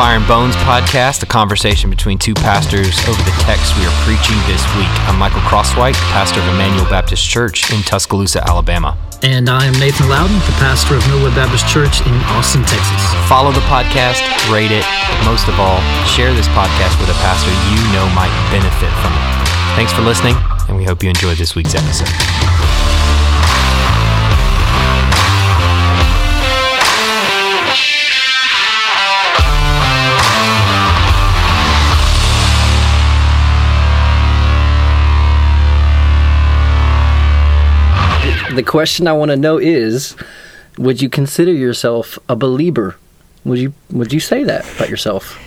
Fire and Bones podcast, a conversation between two pastors over the text we are preaching this week. I'm Michael Crosswhite, pastor of Emmanuel Baptist Church in Tuscaloosa, Alabama. And I am Nathan Loudon, the pastor of Milwood Baptist Church in Austin, Texas. Follow the podcast, rate it, most of all, share this podcast with a pastor you know might benefit from it. Thanks for listening, and we hope you enjoyed this week's episode. The question I want to know is would you consider yourself a believer? Would you would you say that about yourself?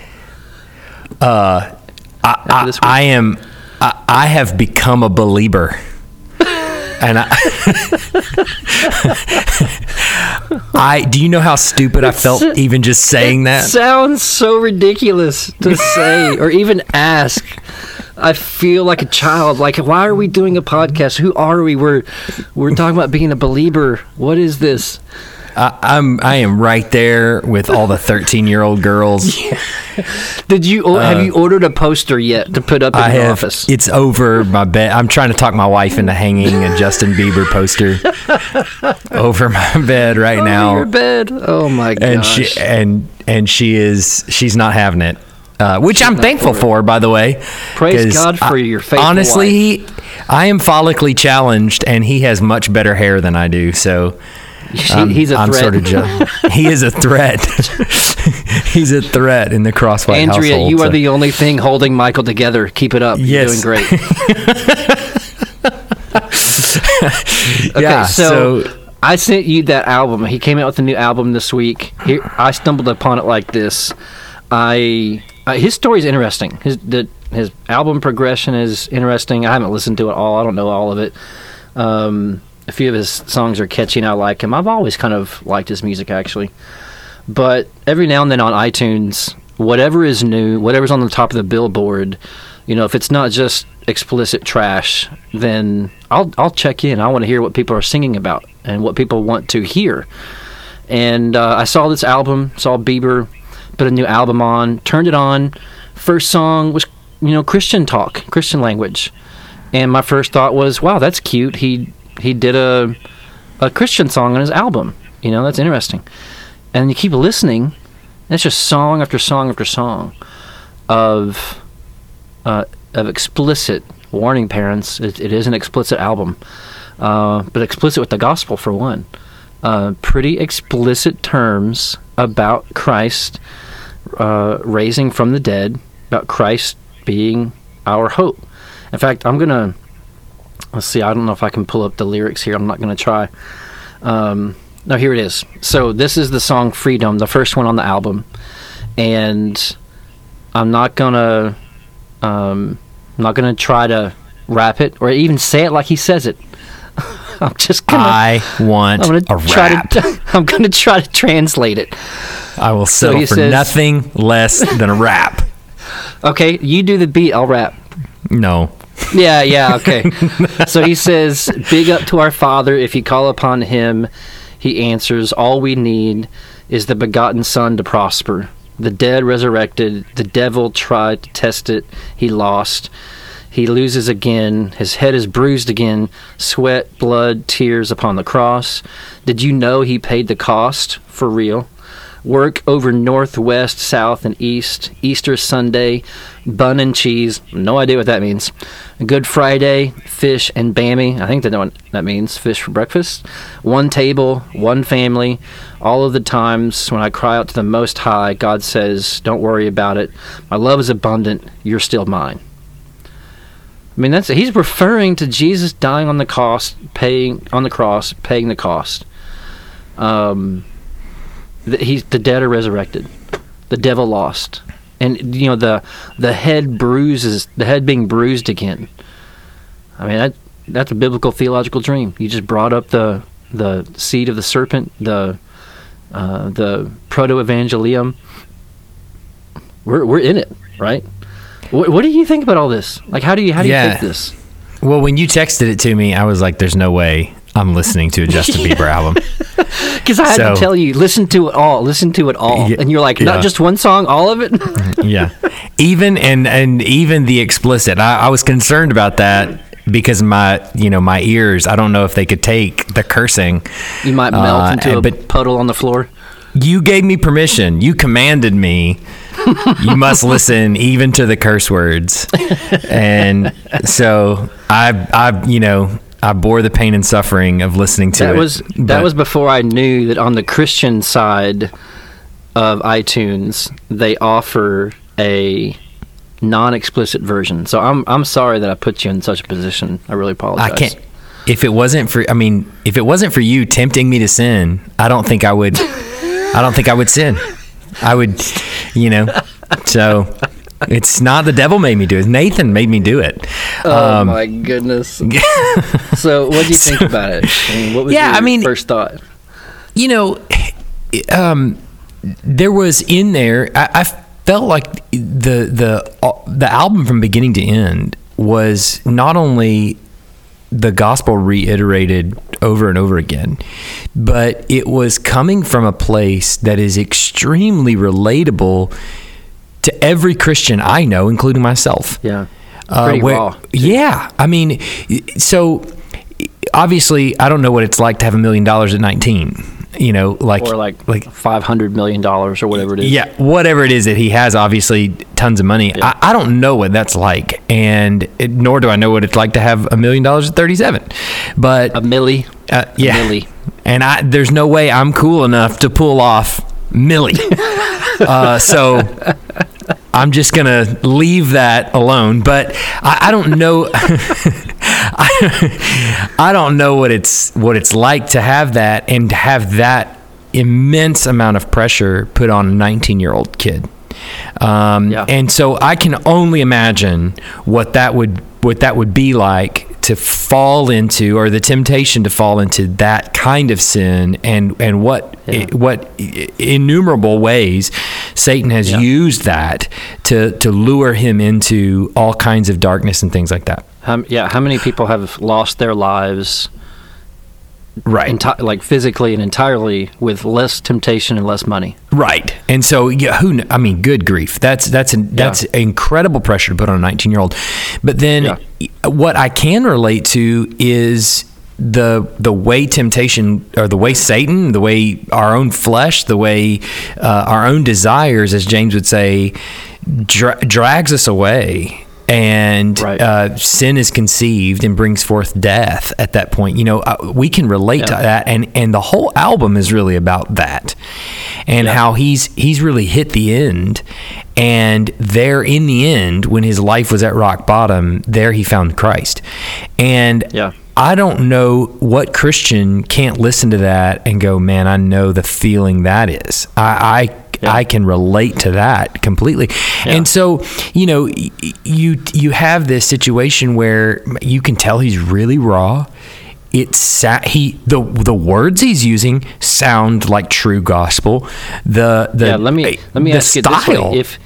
Uh, I, I, I am. I, I have become a believer. and I, I do you know how stupid I felt even just saying that? Sounds so ridiculous to say or even ask. I feel like a child. Like, why are we doing a podcast? Who are we? We're we're talking about being a believer. What is this? I, I'm I am right there with all the 13 year old girls. Yeah. Did you uh, have you ordered a poster yet to put up in I the have, office? It's over my bed. I'm trying to talk my wife into hanging a Justin Bieber poster over my bed right now. over now. Your bed. Oh my gosh. And she and and she is she's not having it. Uh, which I'm thankful for, by the way. Praise God for I, your faithful Honestly, wife. He, I am follically challenged, and he has much better hair than I do. So um, he's a I'm threat. sort of ju- he is a threat. he's a threat in the Crosswhite Andrea, household, you so. are the only thing holding Michael together. Keep it up. Yes. You're doing great. okay, yeah, so, so I sent you that album. He came out with a new album this week. Here, I stumbled upon it like this. I uh, his story is interesting. His the, his album progression is interesting. I haven't listened to it all. I don't know all of it. Um, a few of his songs are catchy and I like him. I've always kind of liked his music actually. But every now and then on iTunes, whatever is new, whatever's on the top of the billboard, you know, if it's not just explicit trash, then I'll I'll check in. I want to hear what people are singing about and what people want to hear. And uh, I saw this album, saw Bieber put a new album on, turned it on. First song was, you know, Christian talk, Christian language. And my first thought was, wow, that's cute. He he did a a Christian song on his album. You know, that's interesting. And you keep listening, and it's just song after song after song of uh, of explicit warning parents. It, it is an explicit album, uh, but explicit with the gospel for one. Uh, pretty explicit terms about Christ uh, raising from the dead, about Christ being our hope. In fact, I'm gonna let's see. I don't know if I can pull up the lyrics here. I'm not gonna try. Um, no, here it is. So this is the song "Freedom," the first one on the album, and I'm not gonna, um, I'm not gonna try to rap it or even say it like he says it. I'm just gonna. I want I'm gonna a try rap. To, I'm gonna try to translate it. I will settle so for says, nothing less than a rap. Okay, you do the beat. I'll rap. No. Yeah, yeah, okay. so he says, "Big up to our Father. If you call upon Him, He answers. All we need is the begotten Son to prosper. The dead resurrected. The devil tried to test it. He lost." He loses again. His head is bruised again. Sweat, blood, tears upon the cross. Did you know he paid the cost for real? Work over northwest, south, and east. Easter Sunday, bun and cheese. No idea what that means. Good Friday, fish and bammy. I think they know what that means. Fish for breakfast. One table, one family. All of the times when I cry out to the Most High, God says, Don't worry about it. My love is abundant. You're still mine. I mean, that's he's referring to Jesus dying on the cost, paying on the cross, paying the cost. Um, the, he's the dead are resurrected, the devil lost, and you know the the head bruises, the head being bruised again. I mean, that that's a biblical theological dream. You just brought up the the seed of the serpent, the uh, the proto evangelium. We're we're in it, right? What, what do you think about all this? Like, how do you how do yeah. you take this? Well, when you texted it to me, I was like, "There's no way I'm listening to a Justin Bieber album. Because I had So- to tell you, listen to it all, listen to it all, Yeah, and you're like, yeah. not just one song, all of it. yeah, even and and even the explicit. I, I was concerned about that because my you know my ears. I don't know if they could take the cursing. you might melt Uh, into and- a but- puddle on the floor. You gave me permission. You commanded me. you must listen even to the curse words. And so I I you know I bore the pain and suffering of listening to That it. was that but- was before I knew that on the Christian side of iTunes they offer a non-explicit version. So I'm I'm sorry that I put you in such a position. I really apologize. I can't. If it wasn't for, I mean, if it wasn't for you tempting me to sin, I don't think I would. I don't think I would sin. I would, you know. So it's not the devil made me do it. Nathan made me do it. Oh Um, my goodness. so what do you think about it? I mean, what was Yeah, your I mean- first thought? you know, um, there was in there. I, I felt like the the uh, the album from beginning to end was not only the gospel reiterated over and over again, but it was coming from a place that is extremely relatable to every Christian I know, including myself. Yeah. Uh, where- raw. Yeah, I mean, so obviously, I don't know what it's like to have a million dollars at nineteen. You know, like Or like like five hundred million dollars or whatever it is. yeah, whatever it is that he has, obviously tons of money. I, I don't know what that's like, and it, nor do I know what it's like to have a million dollars at thirty-seven. But A millie. uh, yeah, milli. and I there's no way I'm cool enough to pull off Millie. uh, so I'm just gonna leave that alone. But I, I don't know. I, I don't know what it's what it's like to have that and to have that immense amount of pressure put on a 19 year old kid. Um, Yeah. And so I can only imagine what that would what that would be like to fall into or the temptation to fall into that kind of sin and and what Yeah. what innumerable ways Satan has Yeah. used that to to lure him into all kinds of darkness and things like that. How, yeah. How many people have lost their lives, Right. enti- like physically and entirely, with less temptation and less money? Right. And so yeah, who kn- I mean good grief. That's that's an, that's incredible pressure to put on a 19-year-old. But then Yeah. what I can relate to is the the way temptation or the way Satan, the way our own flesh, the way uh, our own desires as James would say dra- drags us away and Right. uh, sin is conceived and brings forth death at that point. You know, uh, we can relate to that, and and the whole album is really about that, and Yeah. how he's he's really hit the end, and there in the end, when his life was at rock bottom, there he found Christ, and Yeah. I don't know what Christian can't listen to that and go, man, I know the feeling that is. I, I Yeah. I can relate to that completely. Yeah. And so, you know, you you have this situation where you can tell he's really raw. It's sa- he the the words he's using sound like true gospel. The the yeah. Let me eh, let me ask you this way: if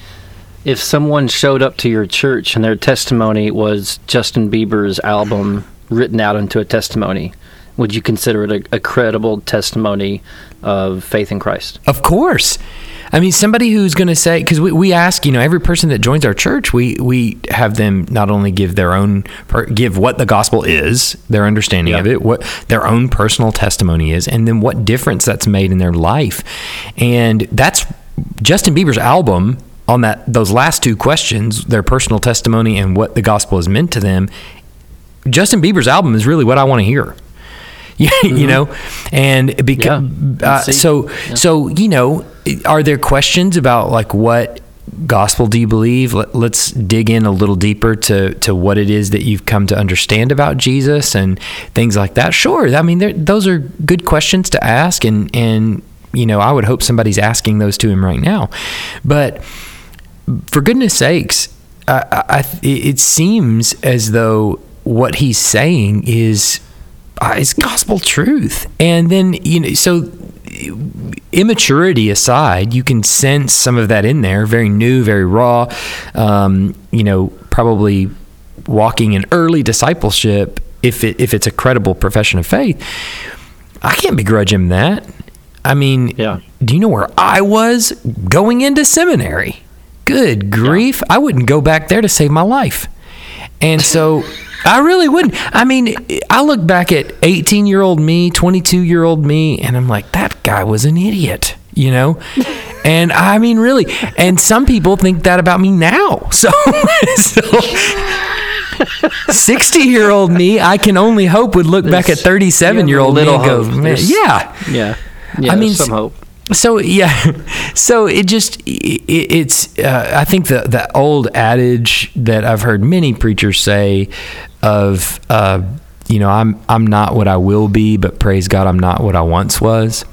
if someone showed up to your church and their testimony was Justin Bieber's album written out into a testimony, would you consider it a, a credible testimony of faith in Christ? Of course. I mean, somebody who's going to say, because we, we ask, you know, every person that joins our church, we, we have them not only give their own, give what the gospel is, their understanding Yeah. of it, what their own personal testimony is, and then what difference that's made in their life. And that's Justin Bieber's album on that, those last two questions, their personal testimony and what the gospel has meant to them. Justin Bieber's album is really what I want to hear. you you know, and because Yeah. uh, so so you know, are there questions about like what gospel do you believe? Let, let's dig in a little deeper to to what it is that you've come to understand about Jesus and things like that. Sure, I mean, those are good questions to ask, and and you know, I would hope somebody's asking those to him right now, but for goodness sakes, I, I, it seems as though what he's saying is uh, is gospel truth. And then you know, so immaturity aside, you can sense some of that in there. Very new, very raw. Um, you know, probably walking in early discipleship if it if it's a credible profession of faith, I can't begrudge him that. I mean, Yeah. do you know where I was going into seminary? Good grief. I wouldn't go back there to save my life. And so I really wouldn't. I mean, I look back at 18 year old me, 22 year old me, and I'm like, that guy was an idiot, you know? And I mean, really. And some people think that about me now. So, so 60 year old me, I can only hope would look back at 37 year old me and go, hope. yeah. Yeah. Yeah. I mean, some hope. So yeah, so it just it, it's uh, I think the the old adage that I've heard many preachers say of uh, you know I'm I'm not what I will be, but praise God I'm not what I once was.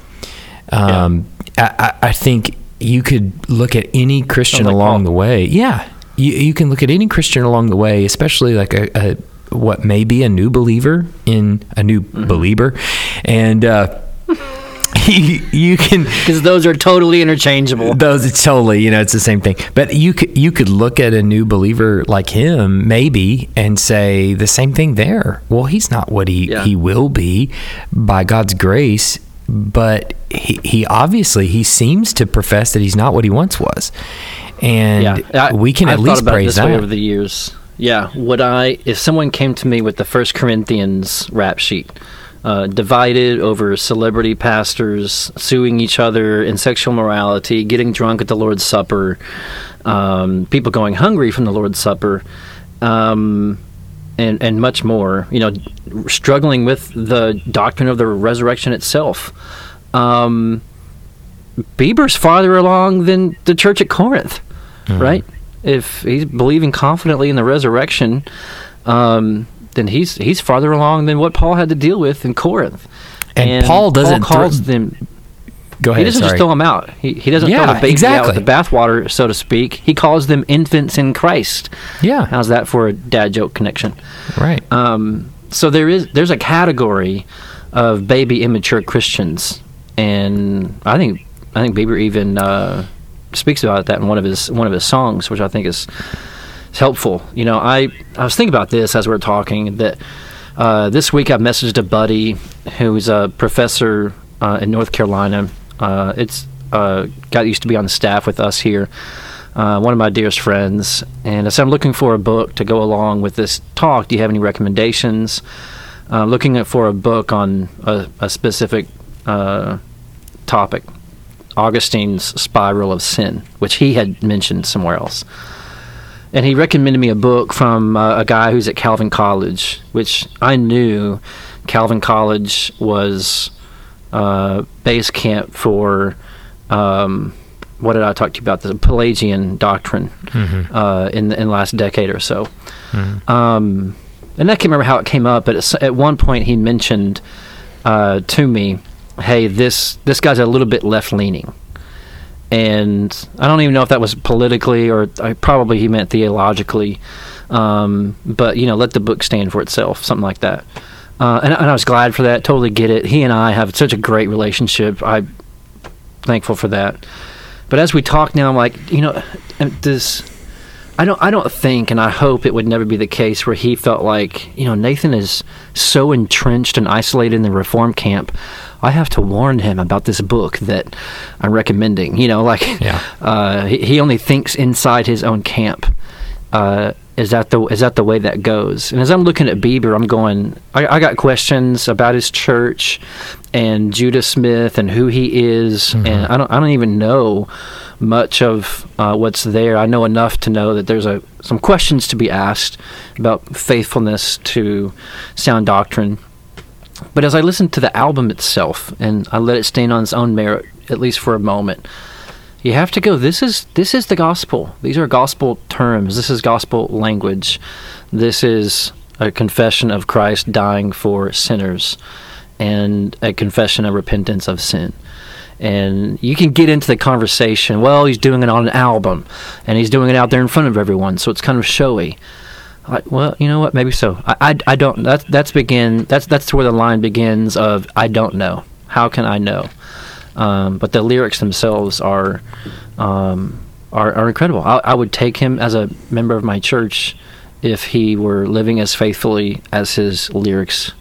Um, I, I I think you could look at any Christian along the way. Yeah, you you can look at any Christian along the way, especially like a. a what may be a new believer in a new Mm-hmm. believer, and uh, you, you can Because those are totally interchangeable. those it's totally you know it's the same thing but you could you could look at a new believer like him maybe and say the same thing there well he's not what he Yeah. he will be by god's grace but he, he obviously he seems to profess that he's not what he once was and yeah, I- we can I've at least praise that over the years. Yeah, would I, if someone came to me with the First Corinthians rap sheet, uh, divided over celebrity pastors suing each other in sexual morality, getting drunk at the Lord's Supper, um, people going hungry from the Lord's Supper, um, and and much more. You know, struggling with the doctrine of the resurrection itself. Um, Bieber's farther along than the church at Corinth, right? If he's believing confidently in the resurrection, um, then he's he's farther along than what Paul had to deal with in Corinth. And Paul doesn't Paul calls thro- them. go ahead. He doesn't sorry just throw them out. He, he doesn't Yeah, throw the baby exactly. out with the bathwater, so to speak. He calls them infants in Christ. yeah How's that for a dad joke connection? right Um, so there is there's a category of baby immature Christians, and I think I think Bieber even uh, speaks about that in one of his one of his songs, which I think is, is helpful. You know, I I was thinking about this as we are talking that uh, this week I messaged a buddy who's a professor uh, in North Carolina. Uh, it's uh, guy used to be on the staff with us here uh, one of my dearest friends, and I said, I'm looking for a book to go along with this talk. Do you have any recommendations? Uh, looking for a book on a, a specific uh, topic, Augustine's Spiral of Sin, which he had mentioned somewhere else. And he recommended me a book from uh, a guy who's at Calvin College, which I knew Calvin College was uh, base camp for. Um, what did I talk to you about? The Pelagian doctrine uh, in the, in the last decade or so. Um, and I can't remember how it came up, but at, at one point he mentioned uh, to me, "Hey, this this guy's a little bit left leaning." And I don't even know if that was politically or I, probably he meant theologically, um, but you know, let the book stand for itself, something like that. Uh, and, and I was glad for that. Totally get it. He and I have such a great relationship. I'm thankful for that. But as we talk now, I'm like, you know, this. I don't. I don't think, and I hope it would never be the case where he felt like, you know, Nathan is so entrenched and isolated in the reform camp. I have to warn him about this book that I'm recommending. You know, like, Yeah. uh, he, he only thinks inside his own camp. Uh, is that the is that the way that goes? And as I'm looking at Bieber, I'm going. I, I got questions about his church and Judah Smith and who he is, and I don't I don't even know much of uh, what's there. I know enough to know that there's a some questions to be asked about faithfulness to sound doctrine. But as I listened to the album itself and I let it stand on its own merit, at least for a moment, you have to go. This is this is the gospel. These are gospel terms. This is gospel language. This is a confession of Christ dying for sinners, and a confession of repentance of sin. And you can get into the conversation. Well, he's doing it on an album, and he's doing it out there in front of everyone, so it's kind of showy. Like, well, you know what? Maybe so. I, I, I don't. That's that's begin. That's that's where the line begins. Of I don't know. How can I know? Um, but the lyrics themselves are um, are, are incredible. I, I would take him as a member of my church if he were living as faithfully as his lyrics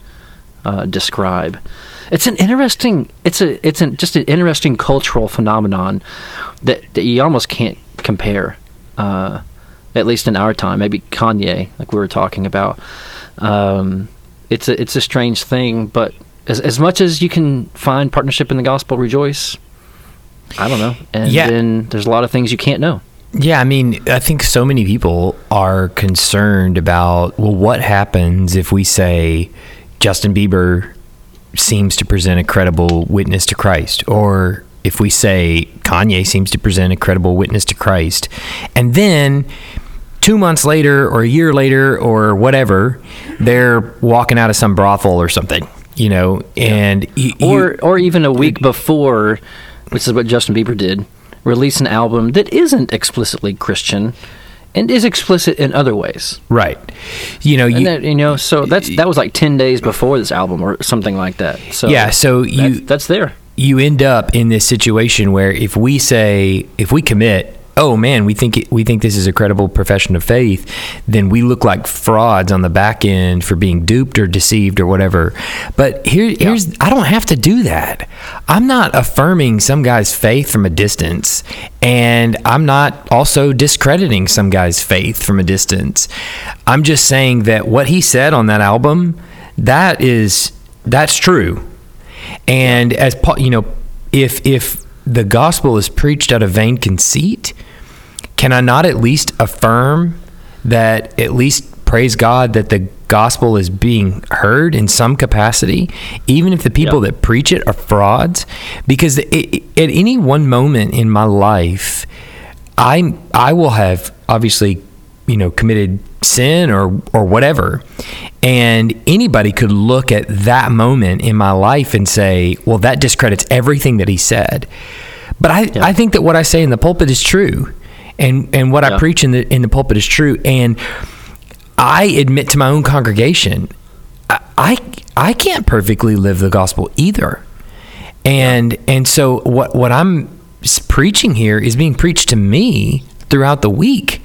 uh, describe. It's an interesting. It's a. It's an, just an interesting cultural phenomenon that, that you almost can't compare. Uh, at least in our time, maybe Kanye, like we were talking about. Um, it's a it's a strange thing, but as as much as you can find partnership in the gospel, rejoice. I don't know, and Yeah. then there's a lot of things you can't know. Yeah, I mean, I think so many people are concerned about well, what happens if we say Justin Bieber seems to present a credible witness to Christ, or if we say Kanye seems to present a credible witness to Christ, and then two months later, or a year later, or whatever, they're walking out of some brothel or something, you know, and you, you- or or even a week before, which is what Justin Bieber did, release an album that isn't explicitly Christian and is explicit in other ways. right, you know, you, that, you know, so that's that was like ten days before this album or something like that. So yeah, so you that's, that's there. you end up in this situation where if we say if we commit oh man we think it, we think this is a credible profession of faith then we look like frauds on the back end for being duped or deceived or whatever. But here here's I don't have to do that. I'm not affirming some guy's faith from a distance and I'm not also discrediting some guy's faith from a distance. I'm just saying that what he said on that album that is that's true. And as Paul, you know, if if the gospel is preached out of vain conceit, can I not at least affirm that at least praise God that the gospel is being heard in some capacity, even if the people Yeah. that preach it are frauds? Because it, it- at any one moment in my life, I I will have obviously, you know, committed sin or or whatever. And anybody could look at that moment in my life and say, "Well, that discredits everything that he said." But I, Yeah. I think that what I say in the pulpit is true. And and what I preach in the in the pulpit is true. And I admit to my own congregation, I I, I can't perfectly live the gospel either. And and so what what I'm preaching here is being preached to me throughout the week.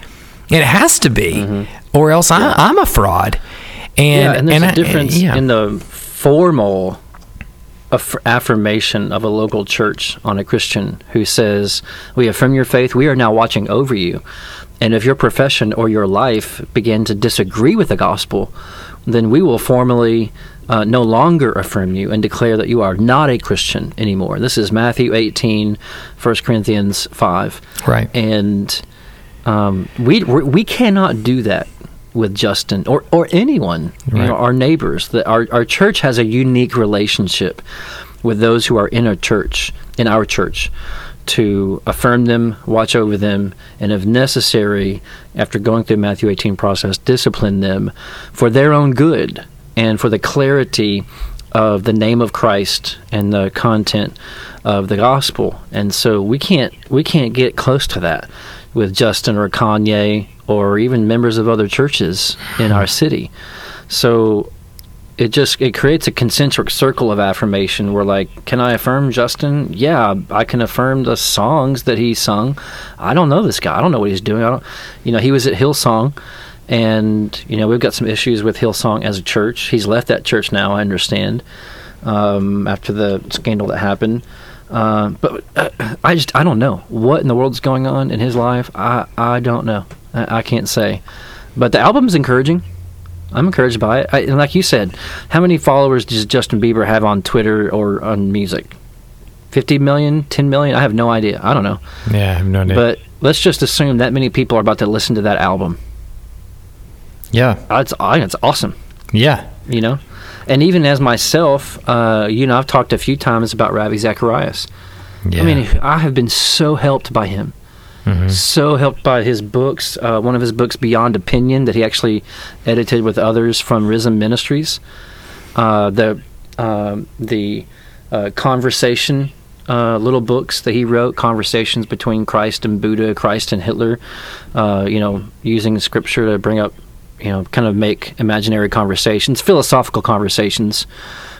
It has to be, or else I, I'm a fraud. And yeah, and there's I- a difference yeah. in the formal aff- affirmation of a local church on a Christian who says, "We affirm your faith. We are now watching over you." And if your profession or your life begin to disagree with the gospel, then we will formally uh, no longer affirm you and declare that you are not a Christian anymore. This is Matthew 18, 1 Corinthians 5. Right. And um, we we cannot do that with Justin or or anyone, you know, our neighbors. That our our church has a unique relationship with those who are in a church, in our church, to affirm them, watch over them, and if necessary, after going through the Matthew 18 process, discipline them for their own good and for the clarity of the name of Christ and the content of the gospel. And so we can't we can't get close to that with Justin or Kanye or even members of other churches in our city. So it just it creates a concentric circle of affirmation. Where like can i affirm justin? Yeah i can affirm the songs that he sung. I don't know this guy. I don't know what he's doing. I don't you know he was at hillsong and you know we've got some issues with hillsong as a church. He's left that church now i understand um, after the scandal that happened uh, but uh, i just i don't know what in the world's going on in his life i i don't know i, I can't say but the album's encouraging I'm encouraged by it. I, and like you said, how many followers does Justin Bieber have on Twitter or on music? 50 million, 10 million? I have no idea. I don't know. yeah, I have no idea. But let's just assume that many people are about to listen to that album. yeah, think it's awesome, yeah, you know? And even as myself, uh, you know, I've talked a few times about Ravi Zacharias. yeah. I mean, I have been so helped by him. Mhm. So helped by his books. Uh, one of his books, Beyond Opinion, that he actually edited with others from RZIM Ministries. Uh, the um the uh, conversation uh, little books that he wrote, conversations between Christ and Buddha, Christ and Hitler. Uh, you know, using scripture to bring up, you know, kind of make imaginary conversations, philosophical conversations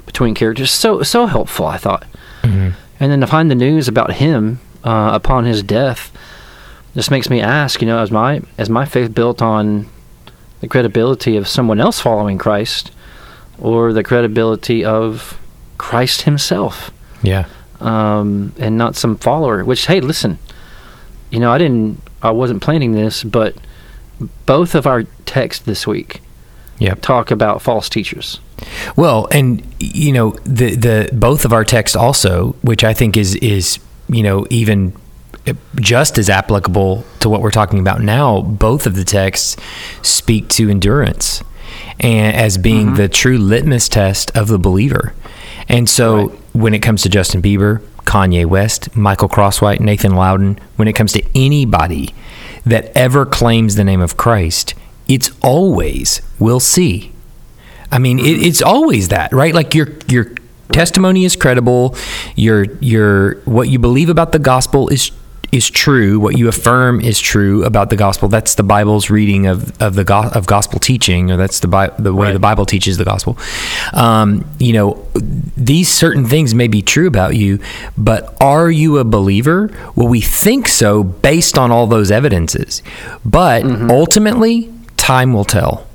between characters. So so helpful, I thought. Mhm. And then to find the news about him uh, upon his death just makes me ask, you know, as my as my faith built on the credibility of someone else following Christ or the credibility of Christ himself Yeah. um, and not some follower. Which, hey, listen, you know, I didn't, I wasn't planning this, but both of our texts this week Yep. talk about false teachers. Well, and you know the the both of our texts also, which I think is is you know even just as applicable to what we're talking about now. Both of the texts speak to endurance and as being mm-hmm. the true litmus test of the believer. And so Right. when it comes to Justin Bieber, Kanye West, Michael Crosswhite, Nathan Loudon, when it comes to anybody that ever claims the name of Christ, it's always we'll see. I mean, it, it's always that, right? Like your your testimony is credible. Your your what you believe about the gospel is is true. What you affirm is true about the gospel. That's the Bible's reading of of the go- of gospel teaching, or that's the Bi- the way Right. the Bible teaches the gospel. Um, you know, these certain things may be true about you, but are you a believer? Well, we think so based on all those evidences, but ultimately, time will tell.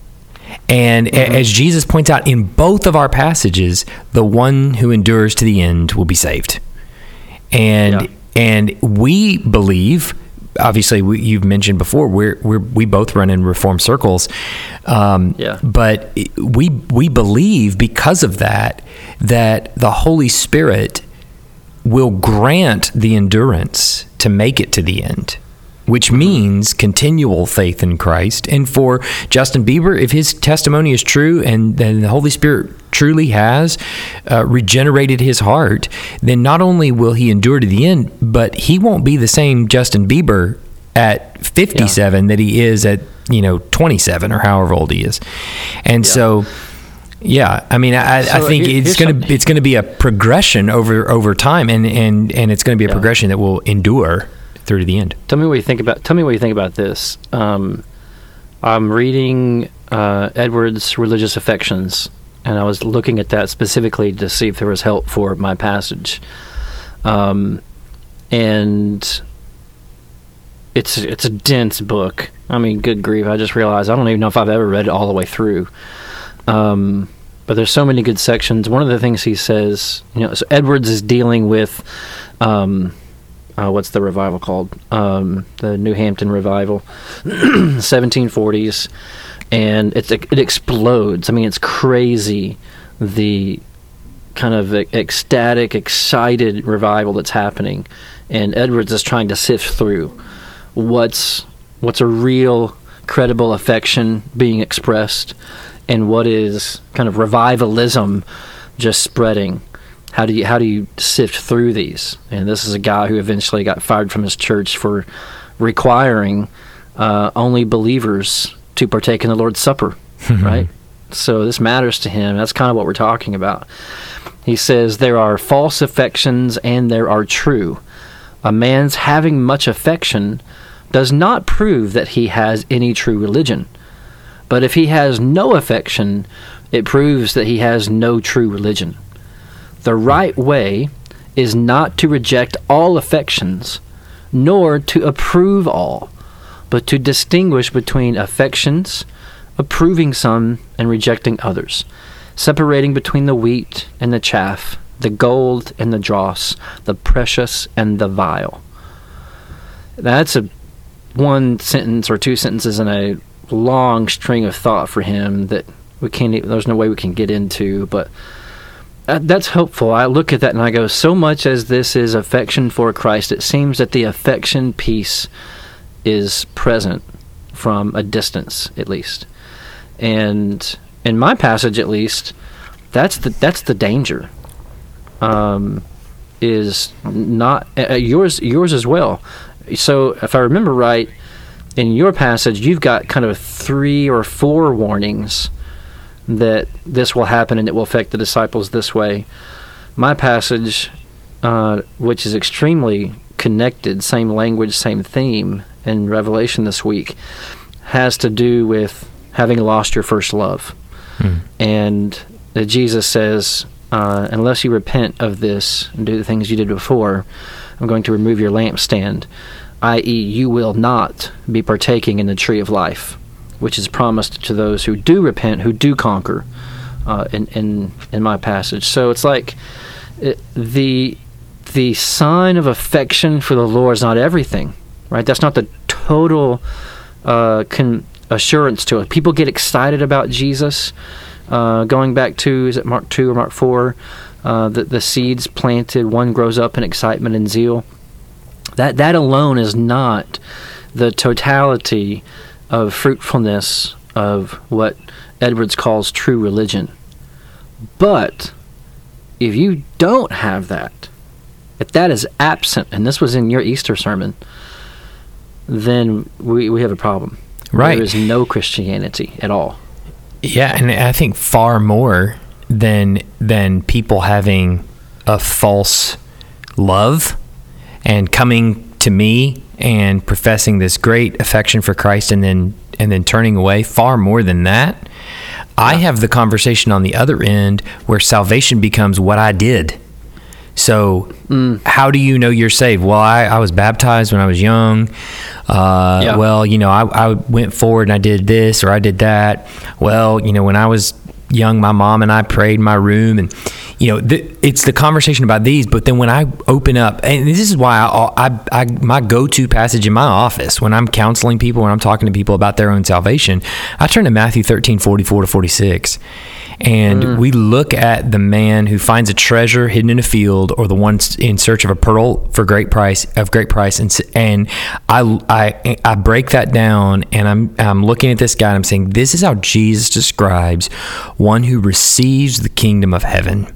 And a- as Jesus points out in both of our passages, the one who endures to the end will be saved. And Yeah. And we believe, obviously, we, you've mentioned before, we're, we're we both run in reform circles. Um, Yeah. But we we believe because of that that the Holy Spirit will grant the endurance to make it to the end, which means continual faith in Christ. And for Justin Bieber, if his testimony is true and then the Holy Spirit truly has uh, regenerated his heart, then not only will he endure to the end, but he won't be the same Justin Bieber at 57 that he is at, you know, 27 or however old he is. And so. Yeah, I mean, I, I think here- it's going to it's going to be a progression over over time, and and and it's going to be a Yeah. progression that will endure through to the end. Tell me what you think about. Tell me what you think about this. Um, I'm reading uh, Edwards' Religious Affections, and I was looking at that specifically to see if there was help for my passage. Um, and it's it's a dense book. I mean, good grief! I just realized I don't even know if I've ever read it all the way through. Um, but there's so many good sections. One of the things he says, you know, so Edwards is dealing with. Um, uh, what's the revival called? Um, the Northampton revival, 1740s, and it's it explodes. I mean, it's crazy. The kind of ecstatic, excited revival that's happening, and Edwards is trying to sift through what's what's a real, credible affection being expressed, and what is kind of revivalism just spreading how do you how do you sift through these? And this is a guy who eventually got fired from his church for requiring uh, only believers to partake in the Lord's Supper, right? So this matters to him. That's kind of what we're talking about. He says there are false affections and there are true. A man's having much affection does not prove that he has any true religion. But if he has no affection, it proves that he has no true religion. The right way is not to reject all affections, nor to approve all, but to distinguish between affections, approving some and rejecting others, separating between the wheat and the chaff, the gold and the dross, the precious and the vile. That's a one sentence or two sentences in a long string of thought for him that we can't. There's no way we can get into, but uh, that's helpful. I look at that and I go, so much as this is affection for Christ, it seems that the affection piece is present from a distance, at least. And in my passage, at least, that's the that's the danger. Um, is not uh, yours yours as well. So if I remember right, in your passage, you've got kind of three or four warnings that this will happen and it will affect the disciples this way. My passage, uh, which is extremely connected, same language, same theme in Revelation this week, has to do with having lost your first love. And that Jesus says, uh, unless you repent of this and do the things you did before, I'm going to remove your lampstand, i.e., you will not be partaking in the tree of life, which is promised to those who do repent, who do conquer. Uh, in in in my passage, so it's like it, the the sign of affection for the Lord is not everything, right? That's not the total uh, con- assurance to it. People get excited about Jesus. Uh, going back to is it Mark two or Mark four? Uh, the the seeds planted, one grows up in excitement and zeal. That that alone is not the totality of fruitfulness of what Edwards calls true religion. But if you don't have that, if that is absent, and this was in your Easter sermon, then we, we have a problem. Right. There is no Christianity at all. Yeah, and I think far more than than people having a false love and coming to me and professing this great affection for Christ and then and then turning away far more than that. I have the conversation on the other end where salvation becomes what I did. So, how do you know you're saved? Well, I, I was baptized when I was young. Uh, Yeah. Well, you know, I, I went forward and I did this or I did that. Well, you know, when I was young, my mom and I prayed in my room, and you know, th- it's the conversation about these. But then when I open up, and this is why I, I, I my go-to passage in my office when I'm counseling people, when I'm talking to people about their own salvation, I turn to Matthew 13, 44 to 46. And mm. we look at the man who finds a treasure hidden in a field, or the one in search of a pearl for great price of great price, and and I I I break that down, and I'm I'm looking at this guy, and I'm saying this is how Jesus describes one who receives the kingdom of heaven,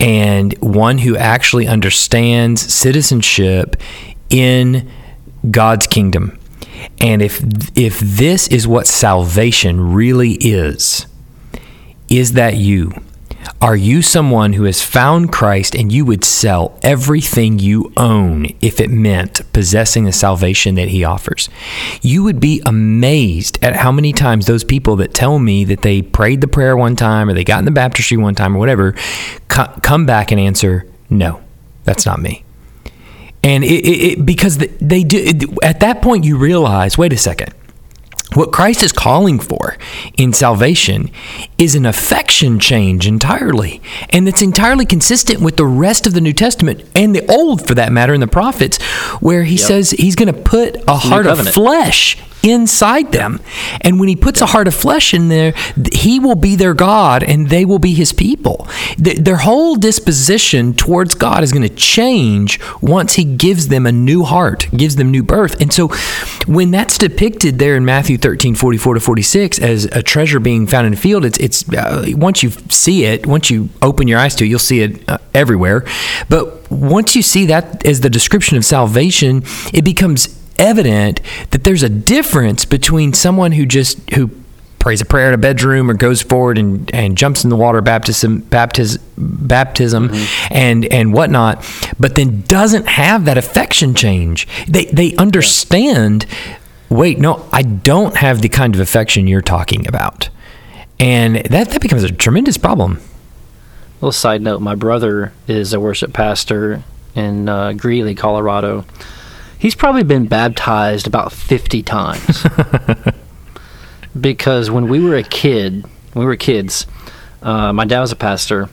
and one who actually understands citizenship in God's kingdom. And if if this is what salvation really is, is that you? Are you someone who has found Christ and you would sell everything you own if it meant possessing the salvation that he offers? You would be amazed at how many times those people that tell me that they prayed the prayer one time or they got in the baptistry one time or whatever come back and answer, no, that's not me. And it, it, it because they do at that point you realize, wait a second. What Christ is calling for in salvation is an affection change entirely. And it's entirely consistent with the rest of the New Testament and the Old, for that matter, in the prophets, where he says he's going to put a heart of flesh inside them. And when he puts a heart of flesh in there, he will be their God and they will be his people. Th- their whole disposition towards God is going to change once he gives them a new heart, gives them new birth. And so when that's depicted there in Matthew 13, 44 to 46 as a treasure being found in a field, it's, it's uh, once you see it, once you open your eyes to it, you'll see it uh, everywhere. But once you see that as the description of salvation, it becomes evident that there's a difference between someone who just who prays a prayer in a bedroom or goes forward and, and jumps in the water baptism baptism baptism and and whatnot but then doesn't have that affection change. They they understand wait no I don't have the kind of affection you're talking about. And that that becomes a tremendous problem. Little side note my brother is a worship pastor in uh, Greeley, Colorado. He's probably been baptized about 50 times. because when we were a kid, we were kids, uh, my dad was a pastor.